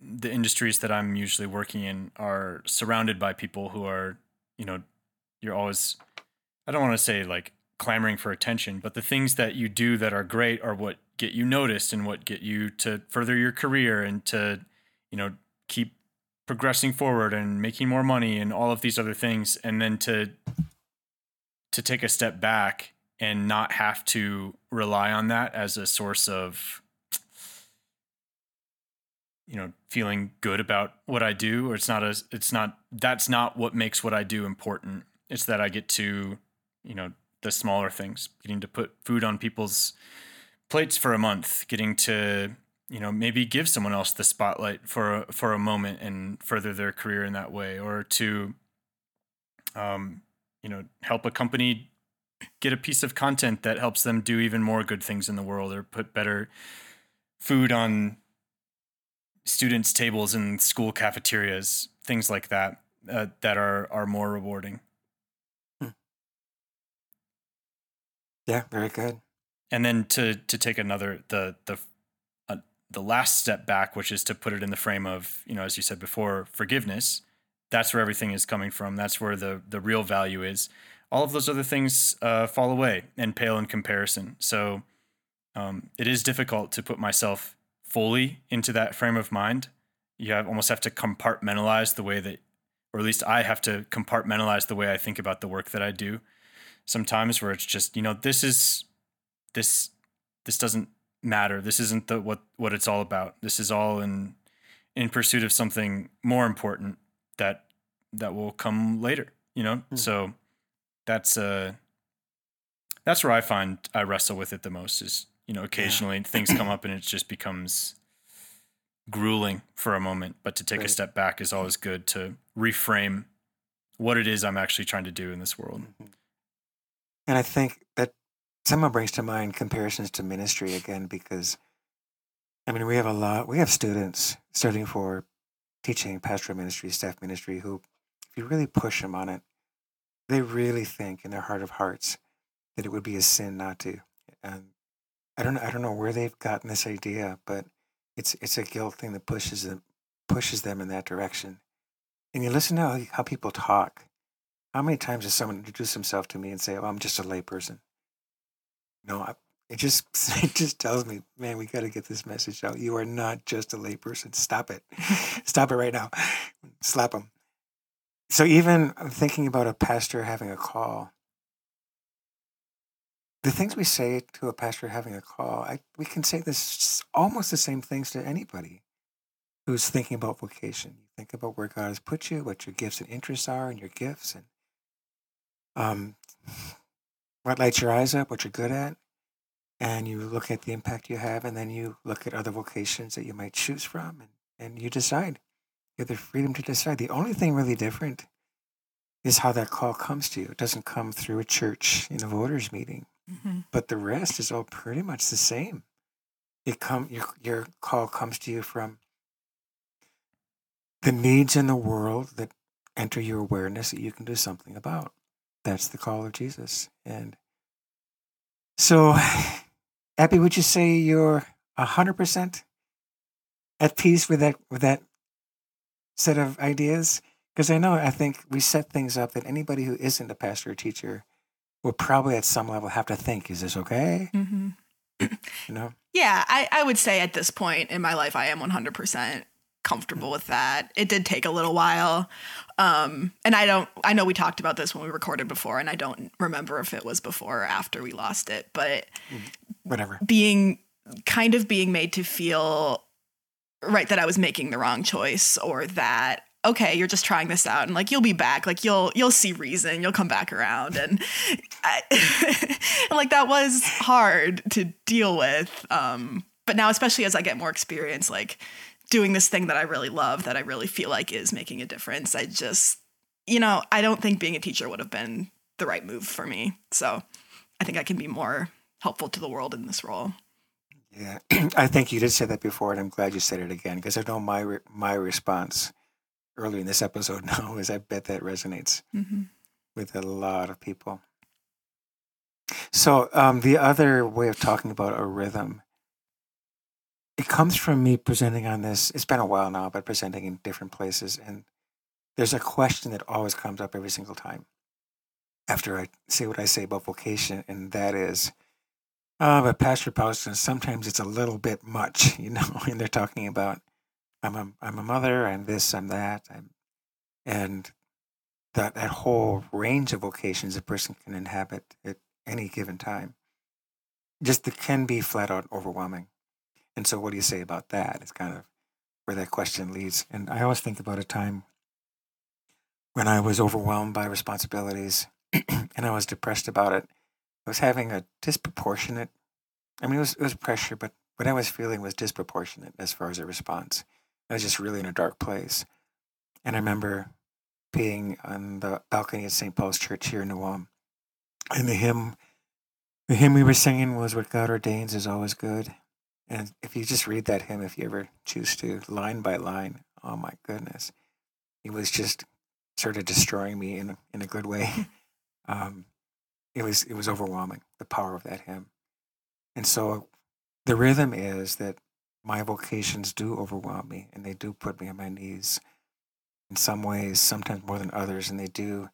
the industries that I'm usually working in are surrounded by people who are, you know, you're always, I don't want to say like clamoring for attention, but the things that you do that are great are what get you noticed and what get you to further your career and to, you know, keep progressing forward and making more money and all of these other things. And then to, to take a step back and not have to rely on that as a source of you know feeling good about what I do or it's not a it's not that's not what makes what I do important it's that I get to you know the smaller things getting to put food on people's plates for a month getting to you know maybe give someone else the spotlight for a, for a moment and further their career in that way or to um you know help a company get a piece of content that helps them do even more good things in the world or put better food on students' tables in school cafeterias, things like that, uh, that are are more rewarding. Yeah, very good. and then to to take another the the uh, the last step back, which is to put it in the frame of you know, as you said before, forgiveness. That's where everything is coming from. That's where the the real value is. All of those other things uh, fall away and pale in comparison. So um, it is difficult to put myself fully into that frame of mind. You have almost have to compartmentalize the way that, or at least I have to compartmentalize the way I think about the work that I do. Sometimes where it's just you know this is this this doesn't matter. This isn't the what what it's all about. This is all in in pursuit of something more important that that will come later. You know, mm. so that's uh that's where I find I wrestle with it the most is you know occasionally yeah. things come up and it just becomes grueling for a moment but to take right. a step back is always good to reframe what it is I'm actually trying to do in this world. Mm-hmm. And I think that someone brings to mind comparisons to ministry again because I mean we have a lot we have students studying for teaching pastoral ministry, staff ministry who if you really push them on it, they really think in their heart of hearts that it would be a sin not to. And I don't I don't know where they've gotten this idea, but it's it's a guilt thing that pushes them pushes them in that direction. And you listen to how, how people talk. How many times does someone introduce himself to me and say, "Oh, I'm just a layperson"? No, I, it just it just tells me, man, we got to get this message out. You are not just a layperson. Stop it, stop it right now. Slap them. So even uh, thinking about a pastor having a call, the things we say to a pastor having a call, I, we can say this almost the same things to anybody who's thinking about vocation. Think about where God has put you, what your gifts and interests are, and your gifts, and um, what lights your eyes up, what you're good at, and you look at the impact you have, and then you look at other vocations that you might choose from, and, and you decide. You have the freedom to decide. The only thing really different is how that call comes to you. It doesn't come through a church in a voters meeting, mm-hmm. but the rest is all pretty much the same. It come your your call comes to you from the needs in the world that enter your awareness that you can do something about. That's the call of Jesus. And so, Abby, would you say you're hundred percent at peace with that with that set of ideas? Because I know I think we set things up that anybody who isn't a pastor or teacher will probably at some level have to think, is this okay? Mm-hmm. you know? Yeah, I, I would say at this point in my life, I am 100% comfortable with that. It did take a little while. Um, and I don't, I know we talked about this when we recorded before, and I don't remember if it was before or after we lost it, but whatever. Being kind of being made to feel right that I was making the wrong choice or that okay you're just trying this out and like you'll be back like you'll you'll see reason you'll come back around and I, like that was hard to deal with um but now especially as I get more experience like doing this thing that I really love that I really feel like is making a difference I just you know I don't think being a teacher would have been the right move for me so I think I can be more helpful to the world in this role yeah, I think you did say that before, and I'm glad you said it again because I know my re- my response earlier in this episode now is I bet that resonates mm-hmm. with a lot of people. So um, the other way of talking about a rhythm, it comes from me presenting on this. It's been a while now, but presenting in different places, and there's a question that always comes up every single time after I say what I say about vocation, and that is uh, but Pastor Paustian, sometimes it's a little bit much, you know, and they're talking about I'm a I'm a mother, I'm this, I'm that, I'm, and that that whole range of vocations a person can inhabit at any given time, just it can be flat out overwhelming. And so, what do you say about that? It's kind of where that question leads. And I always think about a time when I was overwhelmed by responsibilities and I was depressed about it I was having a disproportionate. I mean, it was it was pressure, but what I was feeling was disproportionate as far as a response. I was just really in a dark place, and I remember being on the balcony at St. Paul's Church here in New Ulm, and the hymn, the hymn we were singing was "What God ordains is always good." And if you just read that hymn, if you ever choose to, line by line, oh my goodness, it was just sort of destroying me in a, in a good way. Um, it was it was overwhelming the power of that hymn. And so the rhythm is that my vocations do overwhelm me and they do put me on my knees in some ways, sometimes more than others, and they do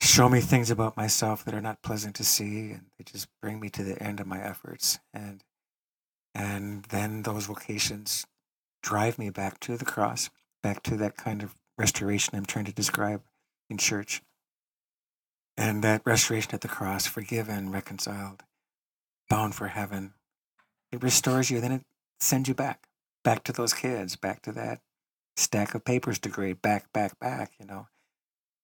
show me things about myself that are not pleasant to see and they just bring me to the end of my efforts. And and then those vocations drive me back to the cross back to that kind of restoration i'm trying to describe in church and that restoration at the cross forgiven reconciled bound for heaven it restores you then it sends you back back to those kids back to that stack of papers to grade back back back you know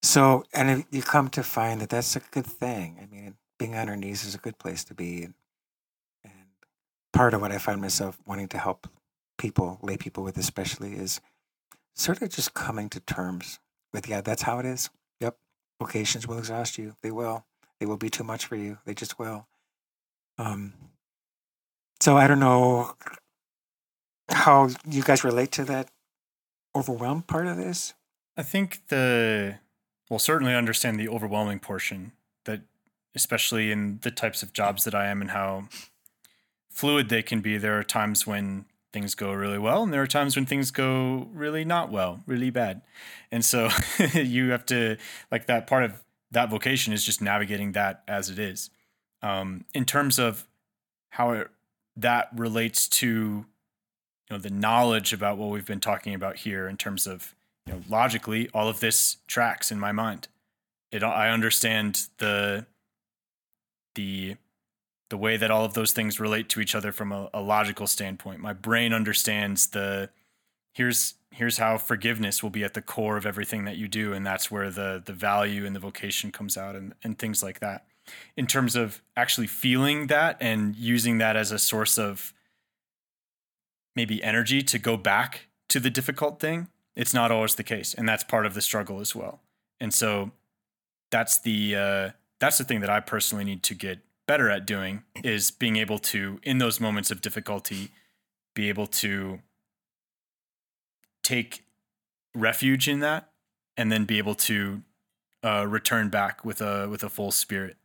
so, and you come to find that that's a good thing. I mean, being on our knees is a good place to be. And, part of what I find myself wanting to help people, lay people with especially, is sort of just coming to terms with, yeah, that's how it is. Yep. Vocations will exhaust you. They will. They will be too much for you. They just will. Um, so I don't know how you guys relate to that overwhelmed part of this. I think the well, certainly understand the overwhelming portion that especially in the types of jobs that I am and how fluid they can be. There are times when things go really well and there are times when things go really not well, really bad. And so you have to like that part of that vocation is just navigating that as it is. Um, in terms of how it, that relates to you know the knowledge about what we've been talking about here in terms of you know, logically, all of this tracks in my mind. It, I understand the the the way that all of those things relate to each other from a, a logical standpoint. My brain understands the here's here's how forgiveness will be at the core of everything that you do, and that's where the the value and the vocation comes out, and and things like that. In terms of actually feeling that and using that as a source of maybe energy to go back to the difficult thing it's not always the case, and that's part of the struggle as well. And so that's the uh, that's the thing that I personally need to get better at doing is being able to in those moments of difficulty be able to take refuge in that and then be able to uh, return back with a with a full spirit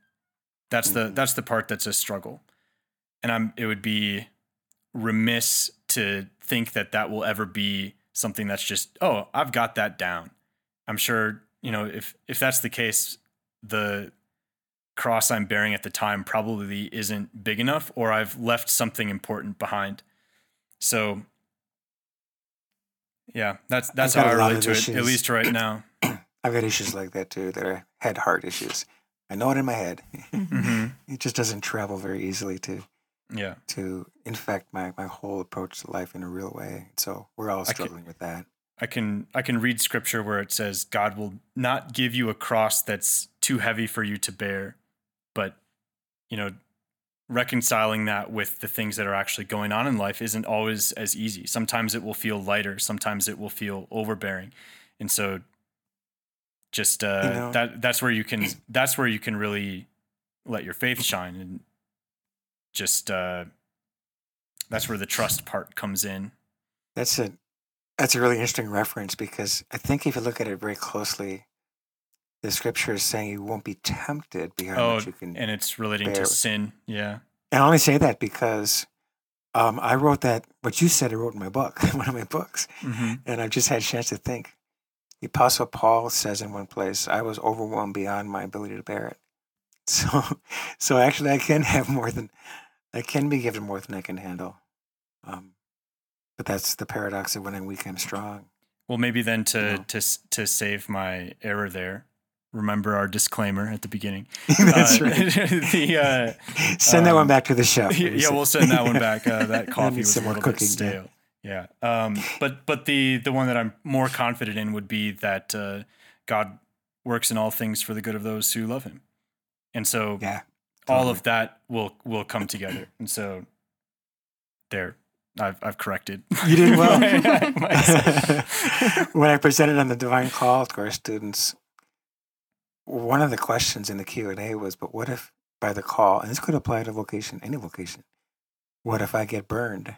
that's the mm-hmm. that's the part that's a struggle and i'm it would be remiss to think that that will ever be something that's just oh I've got that down. I'm sure you know if if that's the case, the cross I'm bearing at the time probably isn't big enough, or I've left something important behind. So yeah, that's that's how I relate to issues. it, at least right now. I've got issues like that too, that are head heart issues. I know it in my head. Mm-hmm. it just doesn't travel very easily to yeah to infect my my whole approach to life in a real way so we're all struggling can, with that i can i can read scripture where it says god will not give you a cross that's too heavy for you to bear but you know reconciling that with the things that are actually going on in life isn't always as easy sometimes it will feel lighter sometimes it will feel overbearing and so just uh, you know, that that's where you can that's where you can really let your faith shine and just uh, that's where the trust part comes in. That's a that's a really interesting reference because I think if you look at it very closely, the scripture is saying you won't be tempted beyond oh, what you can. And it's relating bear. to sin. Yeah. And I only say that because um, I wrote that what you said I wrote in my book, one of my books, mm-hmm. and I've just had a chance to think. The Apostle Paul says in one place, "I was overwhelmed beyond my ability to bear it." So, so actually, I can have more than I can be given more than I can handle. Um, but that's the paradox of when I'm weak, I'm strong. Well, maybe then to you know? to to save my error there, remember our disclaimer at the beginning. That's uh, right. the, uh, send um, that one um, back to the chef. Yeah, we'll send that one back. Uh, that coffee was a little cooking, bit stale. Yeah. yeah. Um, but but the the one that I'm more confident in would be that uh, God works in all things for the good of those who love Him, and so yeah all of that will will come together. And so there, I've I've corrected. You did well. when I presented on the Divine Call to our students, one of the questions in the Q and A was, "But what if by the call, and this could apply to vocation, any vocation, what if I get burned?"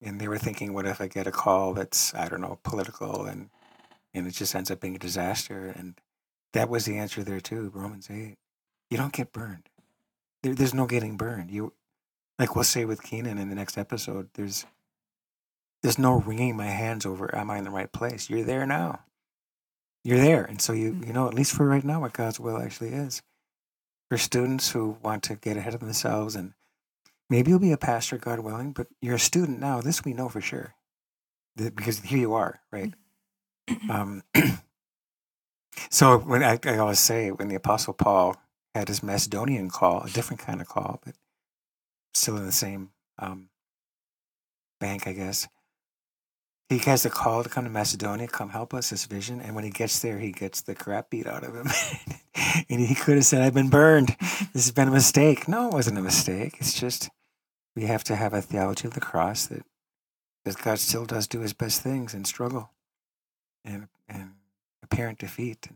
And they were thinking, "What if I get a call that's I don't know political and and it just ends up being a disaster?" And that was the answer there too, Romans eight you don't get burned. There, there's no getting burned. You like we'll say with Keenan in the next episode, there's there's no wringing my hands over am I in the right place? You're there now. You're there. And so you you know, at least for right now what God's will actually is. For students who want to get ahead of themselves and maybe you'll be a pastor, God willing, but you're a student now. This we know for sure. Because here you are, right? Um, so when I, I always say when the Apostle Paul had his Macedonian call, a different kind of call, but still in the same um, bank, I guess. He has the call to come to Macedonia, come help us, this vision. And when he gets there, he gets the crap beat out of him. and he could have said, I've been burned. This has been a mistake. No, it wasn't a mistake. It's just we have to have a theology of the cross that, that God still does do his best things and struggle and, and apparent defeat.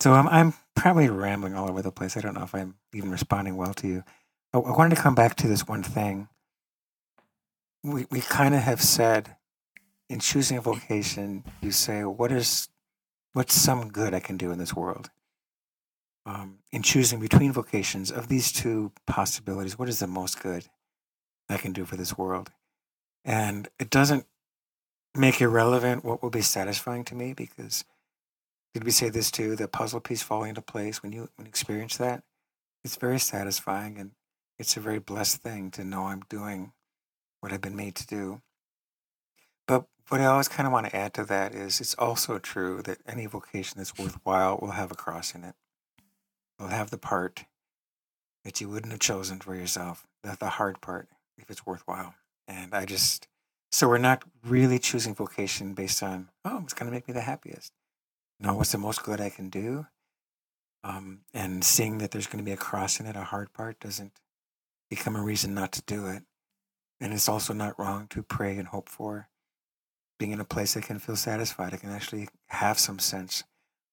So I'm, I'm probably rambling all over the place. I don't know if I'm even responding well to you. I, I wanted to come back to this one thing. We, we kind of have said in choosing a vocation, you say, what is, what's some good I can do in this world? Um, in choosing between vocations of these two possibilities, what is the most good I can do for this world? And it doesn't make irrelevant what will be satisfying to me because did we say this too? The puzzle piece falling into place when you when you experience that, it's very satisfying and it's a very blessed thing to know I'm doing what I've been made to do. But what I always kind of want to add to that is it's also true that any vocation that's worthwhile will have a cross in it. Will have the part that you wouldn't have chosen for yourself, the, the hard part, if it's worthwhile. And I just, so we're not really choosing vocation based on, oh, it's going to make me the happiest. No, what's the most good I can do? Um, and seeing that there's going to be a cross in it, a hard part, doesn't become a reason not to do it. And it's also not wrong to pray and hope for being in a place I can feel satisfied. I can actually have some sense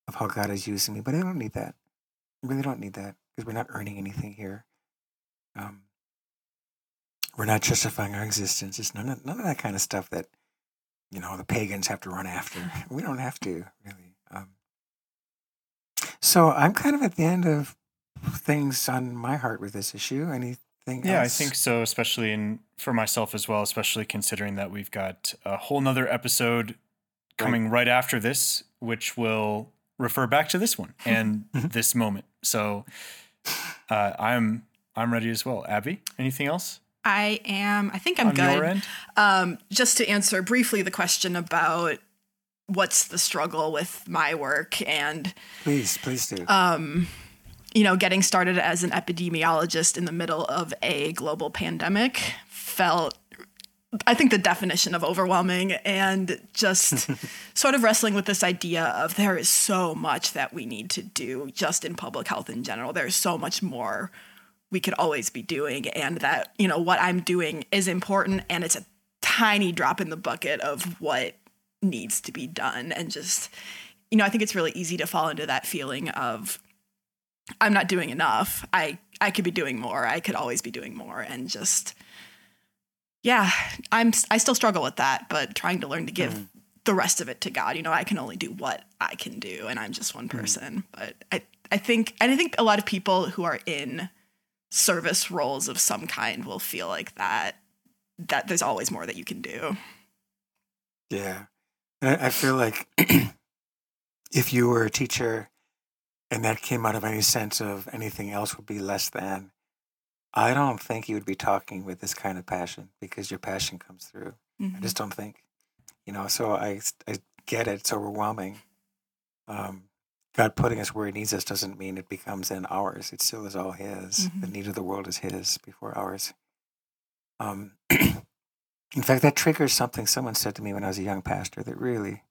of how God is using me. But I don't need that. I really don't need that because we're not earning anything here. Um, we're not justifying our existence. It's none of, none of that kind of stuff that, you know, the pagans have to run after. We don't have to, really. Um, so I'm kind of at the end of things on my heart with this issue. Anything Yeah, I think so, especially in for myself as well, especially considering that we've got a whole nother episode coming right, after this, which will refer back to this one and Mhm. this moment. So uh, I'm I'm ready as well. Abby, anything else I am. I think I'm on good. your end? Um, just to answer briefly the question about what's the struggle with my work and Please, please do. um, you know, getting started as an epidemiologist in the middle of a global pandemic felt, I think, the definition of overwhelming and just sort of wrestling with this idea of there is so much that we need to do just in public health in general. There's so much more we could always be doing, and that, you know, what I'm doing is important and it's a tiny drop in the bucket of what needs to be done. And just, you know, I think it's really easy to fall into that feeling of, I'm not doing enough. I I could be doing more. I could always be doing more and just yeah, I'm I still struggle with that, but trying to learn to give mm. the rest of it to God. You know, I can only do what I can do and I'm just one mm. person. But I I think and I think a lot of people who are in service roles of some kind will feel like that that there's always more that you can do. Yeah. And I, I feel like if you were a teacher and that came out of any sense of anything else would be less than, I don't think you would be talking with this kind of passion because your passion comes through. I Mhm. just don't think, you know, so I, I get it. It's overwhelming. Um, God putting us where he needs us doesn't mean it becomes then ours. It still is all his. The Mhm. need of the world is his before ours. Um, in fact, that triggers something someone said to me when I was a young pastor that really,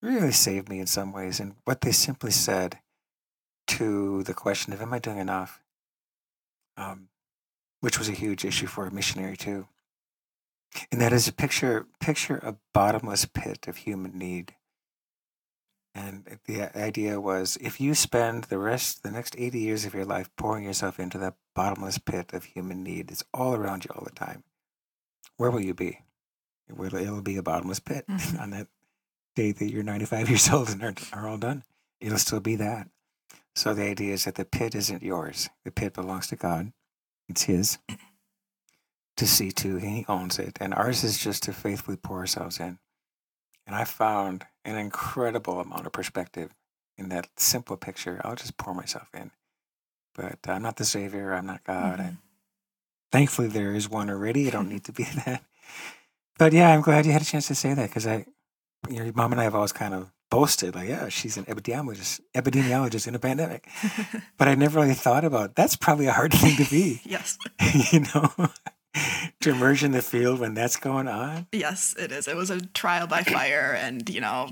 really saved me in some ways. And what they simply said to the question of, Am I doing enough? Um, which was a huge issue for a missionary, too. And that is a picture, picture a bottomless pit of human need. And the idea was if you spend the rest, the next 80 years of your life pouring yourself into that bottomless pit of human need, it's all around you all the time. Where will you be? It will, it'll be a bottomless pit Mhm. on that day that you're 95 years old and are, are all done. It'll still be that. So the idea is that the pit isn't yours. The pit belongs to God. It's his to see to. He owns it. And ours is just to faithfully pour ourselves in. And I found an incredible amount of perspective in that simple picture. I'll just pour myself in. But I'm not the savior. I'm not God. Mhm. I, thankfully, there is one already. I don't need to be that. But yeah, I'm glad you had a chance to say that because I, your mom and I have always kind of boasted, like, yeah, she's an epidemiologist, epidemiologist in a pandemic. But I never really thought about that's probably a hard thing to be, yes. you know, to emerge in the field when that's going on. Yes, it is. It was a trial by fire, and you know,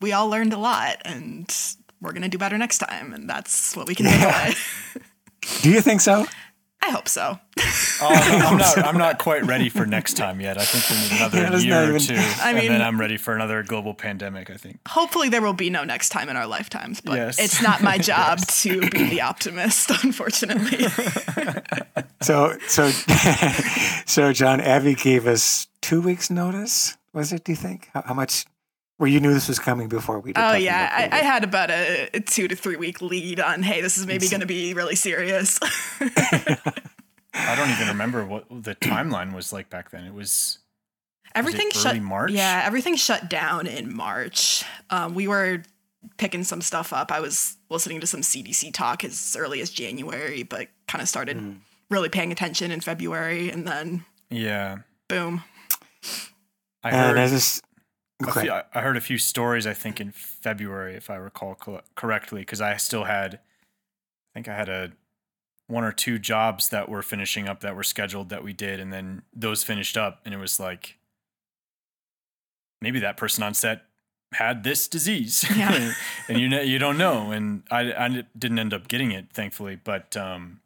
we all learned a lot, and we're gonna do better next time, and that's what we can Yeah. away. Do you think so? I hope so. Oh, I'm not. I'm not quite ready for next time yet. I think we need another that's year not or even- two, I and then I'm ready for another global pandemic. I think. Hopefully, there will be no next time in our lifetimes, but Yes. it's not my job to be the optimist, unfortunately. So, so, so, John, Abby gave us two weeks' notice. Was it? Do you think? How, how much? Well, you knew this was coming before we. Did Oh yeah, I, I had about a, a two to three week lead on. Hey, this is maybe going to be really serious. I don't even remember what the timeline was like back then. It was everything early shut. March? Yeah, everything shut down in March. Um, we were picking some stuff up. I was listening to some CDC talk as early as January, but kind of started Hmm. really paying attention in February, and then yeah. boom. I heard. I just. Okay. few, I I heard a few stories. I think in February, if I recall co- correctly, because I still had, I think I had a one or two jobs that were finishing up that were scheduled that we did, and then those finished up, and it was like maybe that person on set had this disease, Yeah. and you know you don't know, and I I didn't end up getting it, thankfully, but um,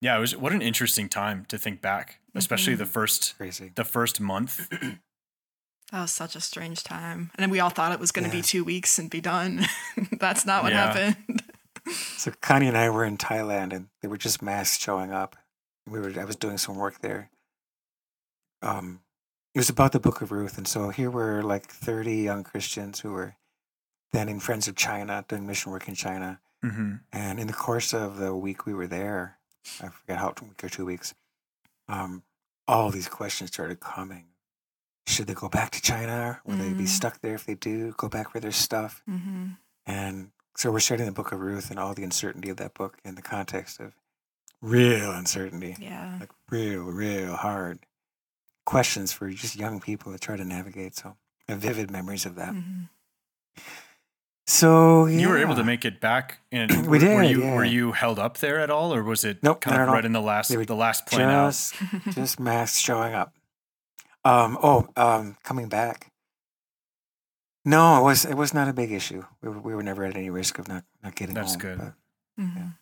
yeah, it was what an interesting time to think back, especially Mhm. the first Crazy. the first month. That was such a strange time. And then we all thought it was going to Yeah. be two weeks and be done. That's not what Yeah. happened. So Connie and I were in Thailand, and they were just masks showing up. We were. I was doing some work there. Um, it was about the Book of Ruth, and so here were like thirty young Christians who were then in Friends of China doing mission work in China. hmm And in the course of the week we were there, I forget how a week or two weeks, um, all these questions started coming. Should they go back to China? Will they be Mm. stuck there if they do? Go back for their stuff? Mm-hmm. And so we're studying the book of Ruth and all the uncertainty of that book in the context of real uncertainty, Yeah. like real, real hard questions for just young people to try to navigate. So I have vivid memories of that. Mhm. So You were able to make it back. In, We were, Were did, you, yeah. were you held up there at all, or was it Nope, kind of at all. right in the last were the last plane out? just just masks showing up. Um, oh, um, coming back. No, it was it was not a big issue. We were, we were never at any risk of not, not getting That's home. good. but Mhm.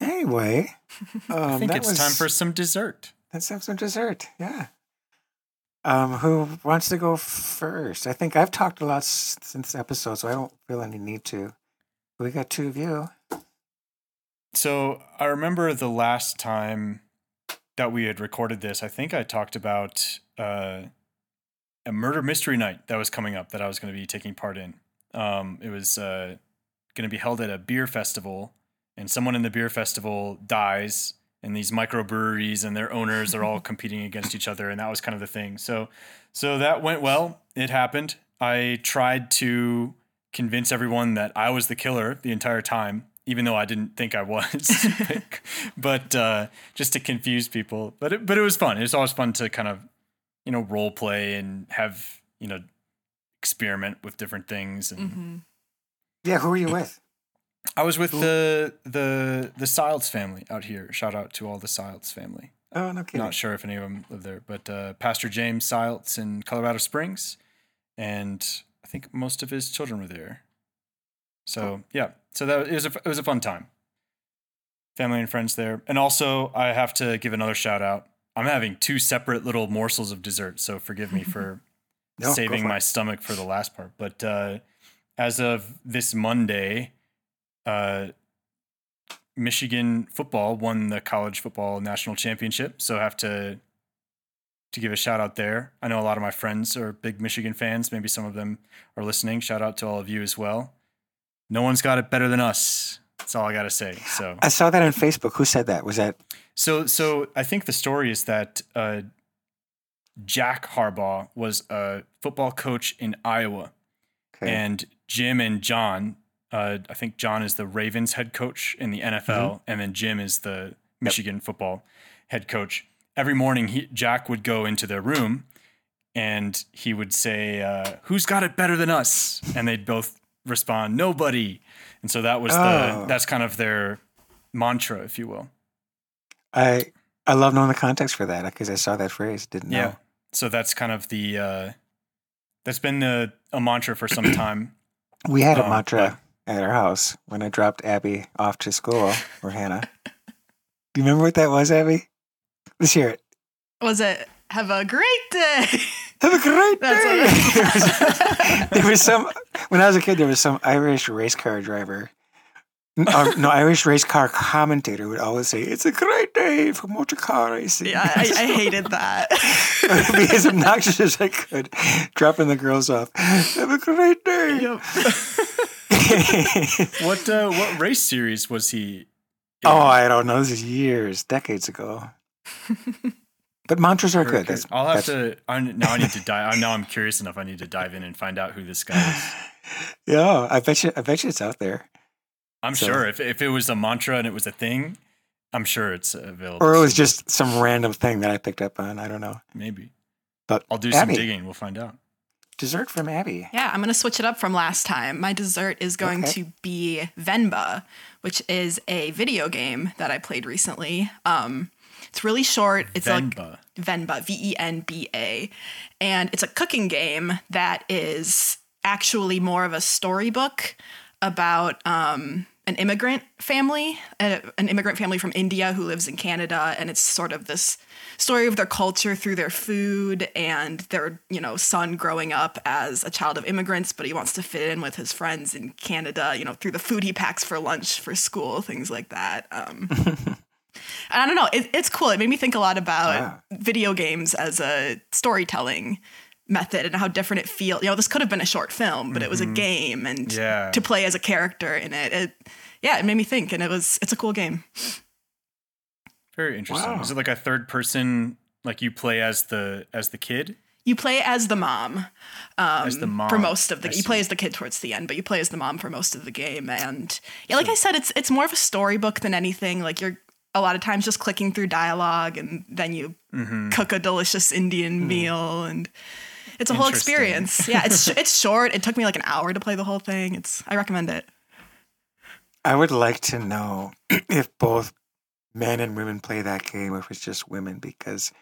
anyway, um, I think it's was, time for some dessert. let's have some dessert. Yeah. Um, who wants to go first? I think I've talked a lot s- since the episode, so I don't feel any need to. We got two of you. So I remember the last time that we had recorded this. I think I talked about uh, a murder mystery night that was coming up that I was going to be taking part in. Um, it was uh, going to be held at a beer festival, and someone in the beer festival dies, and these microbreweries and their owners are all competing against each other, and that was kind of the thing. So, so that went well. It happened. I tried to convince everyone that I was the killer the entire time, even though I didn't think I was. but uh, just to confuse people. But it, but it was fun. It's always fun to kind of you know role play and have you know experiment with different things. And Mhm. Yeah, who were you with? I was with the the the Silds family out here. Shout out to all the Silds family. Oh, no kidding. Not sure if any of them live there, but uh, Pastor James Silds in Colorado Springs, and I think most of his children were there. So yeah, so that it was a, it was a fun time. Family and friends there, and also I have to give another shout out. I'm having two separate little morsels of dessert, so forgive me for No, saving for my it. stomach for the last part. But uh, as of this Monday, uh, Michigan football won the college football national championship. So I have to to give a shout out there. I know a lot of my friends are big Michigan fans. Maybe some of them are listening. Shout out to all of you as well. No one's got it better than us. That's all I gotta say. So I saw that on Facebook. Who said that? Was that So, so I think the story is that uh, Jack Harbaugh was a football coach in Iowa, okay? and Jim and John. Uh, I think John is the Ravens head coach in the NFL, Mm-hmm. and then Jim is the Michigan football head coach. Every morning, he, Jack would go into their room, and he would say, uh, "Who's got it better than us?" And they'd both respond, "Nobody." And so that was Oh. the that's kind of their mantra, if you will. I I love knowing the context for that because I saw that phrase. Didn't know. Yeah. So that's kind of the uh that's been the a mantra for some time. We had a Um, mantra at our house when I dropped Abby off to school or Hannah. Do you remember what that was, Abby? Let's hear it. Was it have a great day? Have a great day. there, was, there was some when I was a kid. There was some Irish race car driver. n- or, no, Irish race car commentator would always say, "It's a great day for motor car racing." yeah, I, I hated that. I would be as obnoxious as I could, dropping the girls off. Have a great day. Yep. What uh what race series was he in? oh, I don't know. This is years, decades ago. But mantras are Very good. That's, I'll have that's- to I, now I need to dive now I'm curious enough I need to dive in and find out who this guy is. Yeah, I bet you. I bet you it's out there. I'm So- sure if if it was a mantra and it was a thing, I'm sure it's available. Or it was somewhere. just some random thing that I picked up on. I don't know. maybe. But I'll do Abby, some digging, we'll find out. Dessert from Abby. Yeah, I'm going to switch it up from last time. My dessert is going Okay. to be Venba, which is a video game that I played recently. Um, it's really short. It's like Venba. Venba, V E N B A. And it's a cooking game that is actually more of a storybook about um, an immigrant family, an immigrant family from India who lives in Canada. And it's sort of this story of their culture through their food and their, you know, son growing up as a child of immigrants, but he wants to fit in with his friends in Canada, you know, through the food he packs for lunch for school, things like that. Um, and I don't know, it, it's cool. It made me think a lot about Wow. video games as a storytelling method and how different it feels. You know, this could have been a short film, but it was a game, and Yeah. to play as a character in it, it yeah, it made me think, and it was it's a cool game. Very interesting. Wow. Is it like a third person like you play as the as the kid? You play as the mom, um, As the mom. for most of the. I You play as the kid towards the end, but you play as the mom for most of the game. And yeah, like I said, it's it's more of a storybook than anything. Like you're a lot of times just clicking through dialogue, and then you Mm-hmm. cook a delicious Indian meal, and it's a whole experience. Yeah, it's it's short. It took me like an hour to play the whole thing. It's I recommend it. I would like to know if both men and women play that game, or if it's just women, because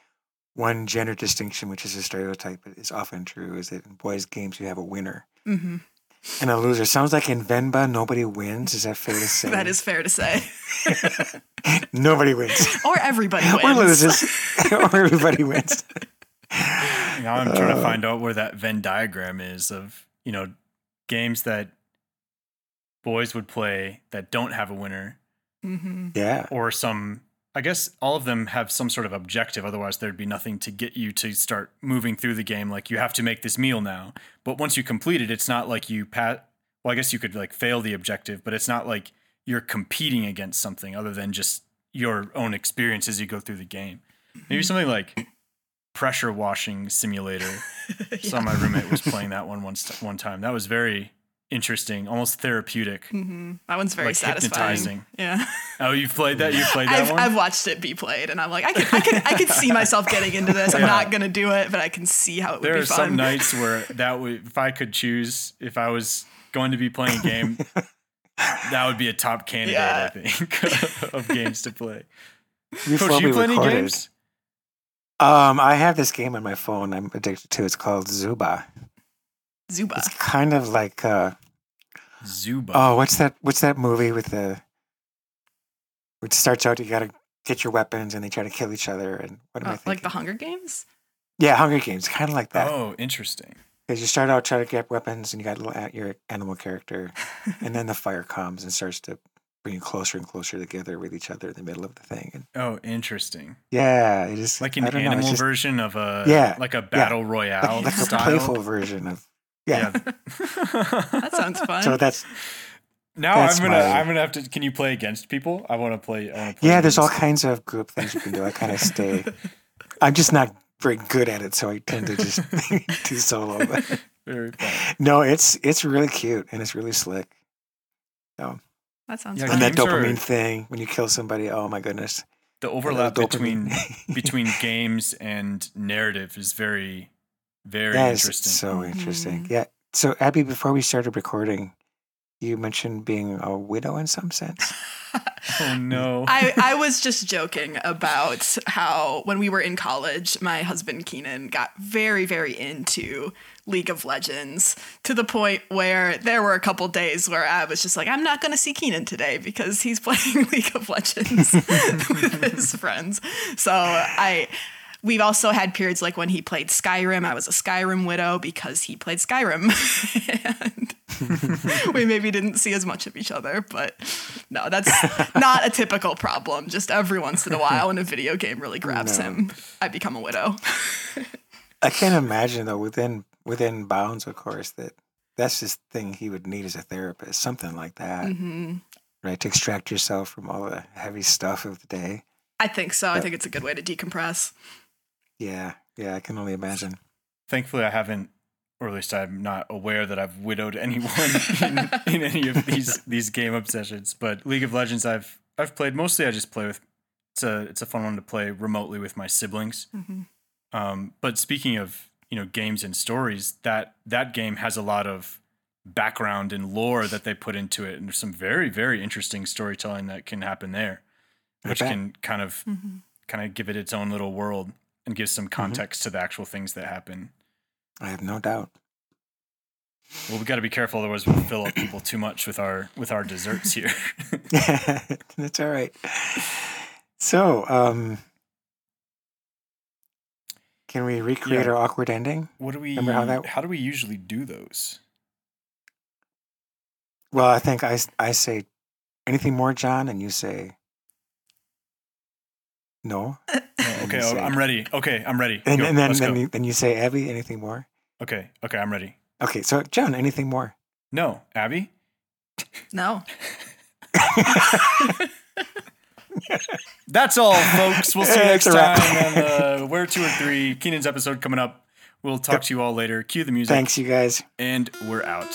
one gender distinction, which is a stereotype, but is often true, is that in boys' games you have a winner hmm and a loser. Sounds like in Venba nobody wins. Is that fair to say? That is fair to say. nobody wins. or everybody wins. or loses, or everybody wins. Now I'm trying Uh, to find out where that Venn diagram is of, you know, games that boys would play that don't have a winner hmm Yeah. or some I guess all of them have some sort of objective otherwise there'd be nothing to get you to start moving through the game like you have to make this meal now. But once you complete it it's not like you pat well I guess you could like fail the objective, but it's not like you're competing against something other than just your own experience as you go through the game. Maybe something like pressure washing simulator. Saw my roommate was playing that one once one time. That was very interesting, almost therapeutic. hmm That one's very Like satisfying. hypnotizing. Yeah. Oh, you played that? You played that I've, one? I've watched it be played, and I'm like, I could, I could, I could see myself getting into this. I'm Yeah. not gonna do it, but I can see how it would be fun. there be are fun. some nights where that would, if I could choose, if I was going to be playing a game, that would be a top candidate, Yeah. I think, of games to play. Before Coach, you play any games? Um, I have this game on my phone. I'm addicted to. It's called Zooba. Zooba. It's kind of like uh, Zooba. oh, what's that? What's that movie with the? Which starts out, you gotta get your weapons, and they try to kill each other. And what am I Oh, thinking? like the Hunger Games. yeah, Hunger Games, kind of like that. oh, interesting. Because you start out trying to get weapons, and you got little at your animal character, and then the fire comes and starts to bring you closer and closer together with each other in the middle of the thing. And Oh, interesting. yeah, it is Like an I don't know, animal just version of a, Yeah, like a battle royale like, like a playful version of yeah. That sounds fun. So that's Now That's I'm gonna my- I'm gonna have to. Can you play against people? I want to play. I want to play. Yeah, there's all against- kinds of group things you can do. I kind of stay. I'm just not very good at it, so I tend to just do solo. But very fun. no, it's it's really cute and it's really slick. That sounds Yeah, fun. And that games are- dopamine thing when you kill somebody, oh my goodness. The overlap between between games and narrative is very very That is interesting. so interesting. Mhm. Yeah. So Abby, before we started recording, you mentioned being a widow in some sense. oh no. I, I was just joking about how when we were in college, my husband Keenan got very, very into League of Legends to the point where there were a couple days where I was just like, I'm not going to see Keenan today because he's playing League of Legends with his friends. So I. We've also had periods like when he played Skyrim. I was a Skyrim widow because he played Skyrim. and we maybe didn't see as much of each other, but no, that's not a typical problem. Just every once in a while, when a video game really grabs No. him, I become a widow. I can't imagine though within within bounds, of course, that that's this thing he would need as a therapist, something like that, hmm right? To extract yourself from all the heavy stuff of the day. I think so. I think it's a good way to decompress. Yeah, yeah, I can only imagine. Thankfully, I haven't, or at least I'm not aware that I've widowed anyone in, in any of these these game obsessions. But League of Legends, I've I've played mostly. I just play with. It's a it's a fun one to play remotely with my siblings. Mhm. Um, but speaking of you know games and stories, that that game has a lot of background and lore that they put into it, and there's some very very interesting storytelling that can happen there, which can kind of Mhm. kind of give it its own little world and give Mm-hmm. some context to the actual things that happen. I have no doubt. Well, we got to be careful, otherwise we'll fill up people too much with our with our desserts here. That's all right. So, um, can we recreate Yeah. our awkward ending? what do we? Remember how that- How do we usually do those? Well, I think I I say anything more, John, and you say no. Oh, okay, oh, say- I'm ready. Okay, I'm ready. And, Go, and then, then, you, then you say, Abby, anything more? Okay, okay, I'm ready. Okay, so John, anything more? No, Abby. No. That's all, folks. We'll see you next It's a wrap. time on uh, Where Two or Three. Keenan's episode coming up. We'll talk to you all later. Cue the music, Thanks, you guys. and we're out.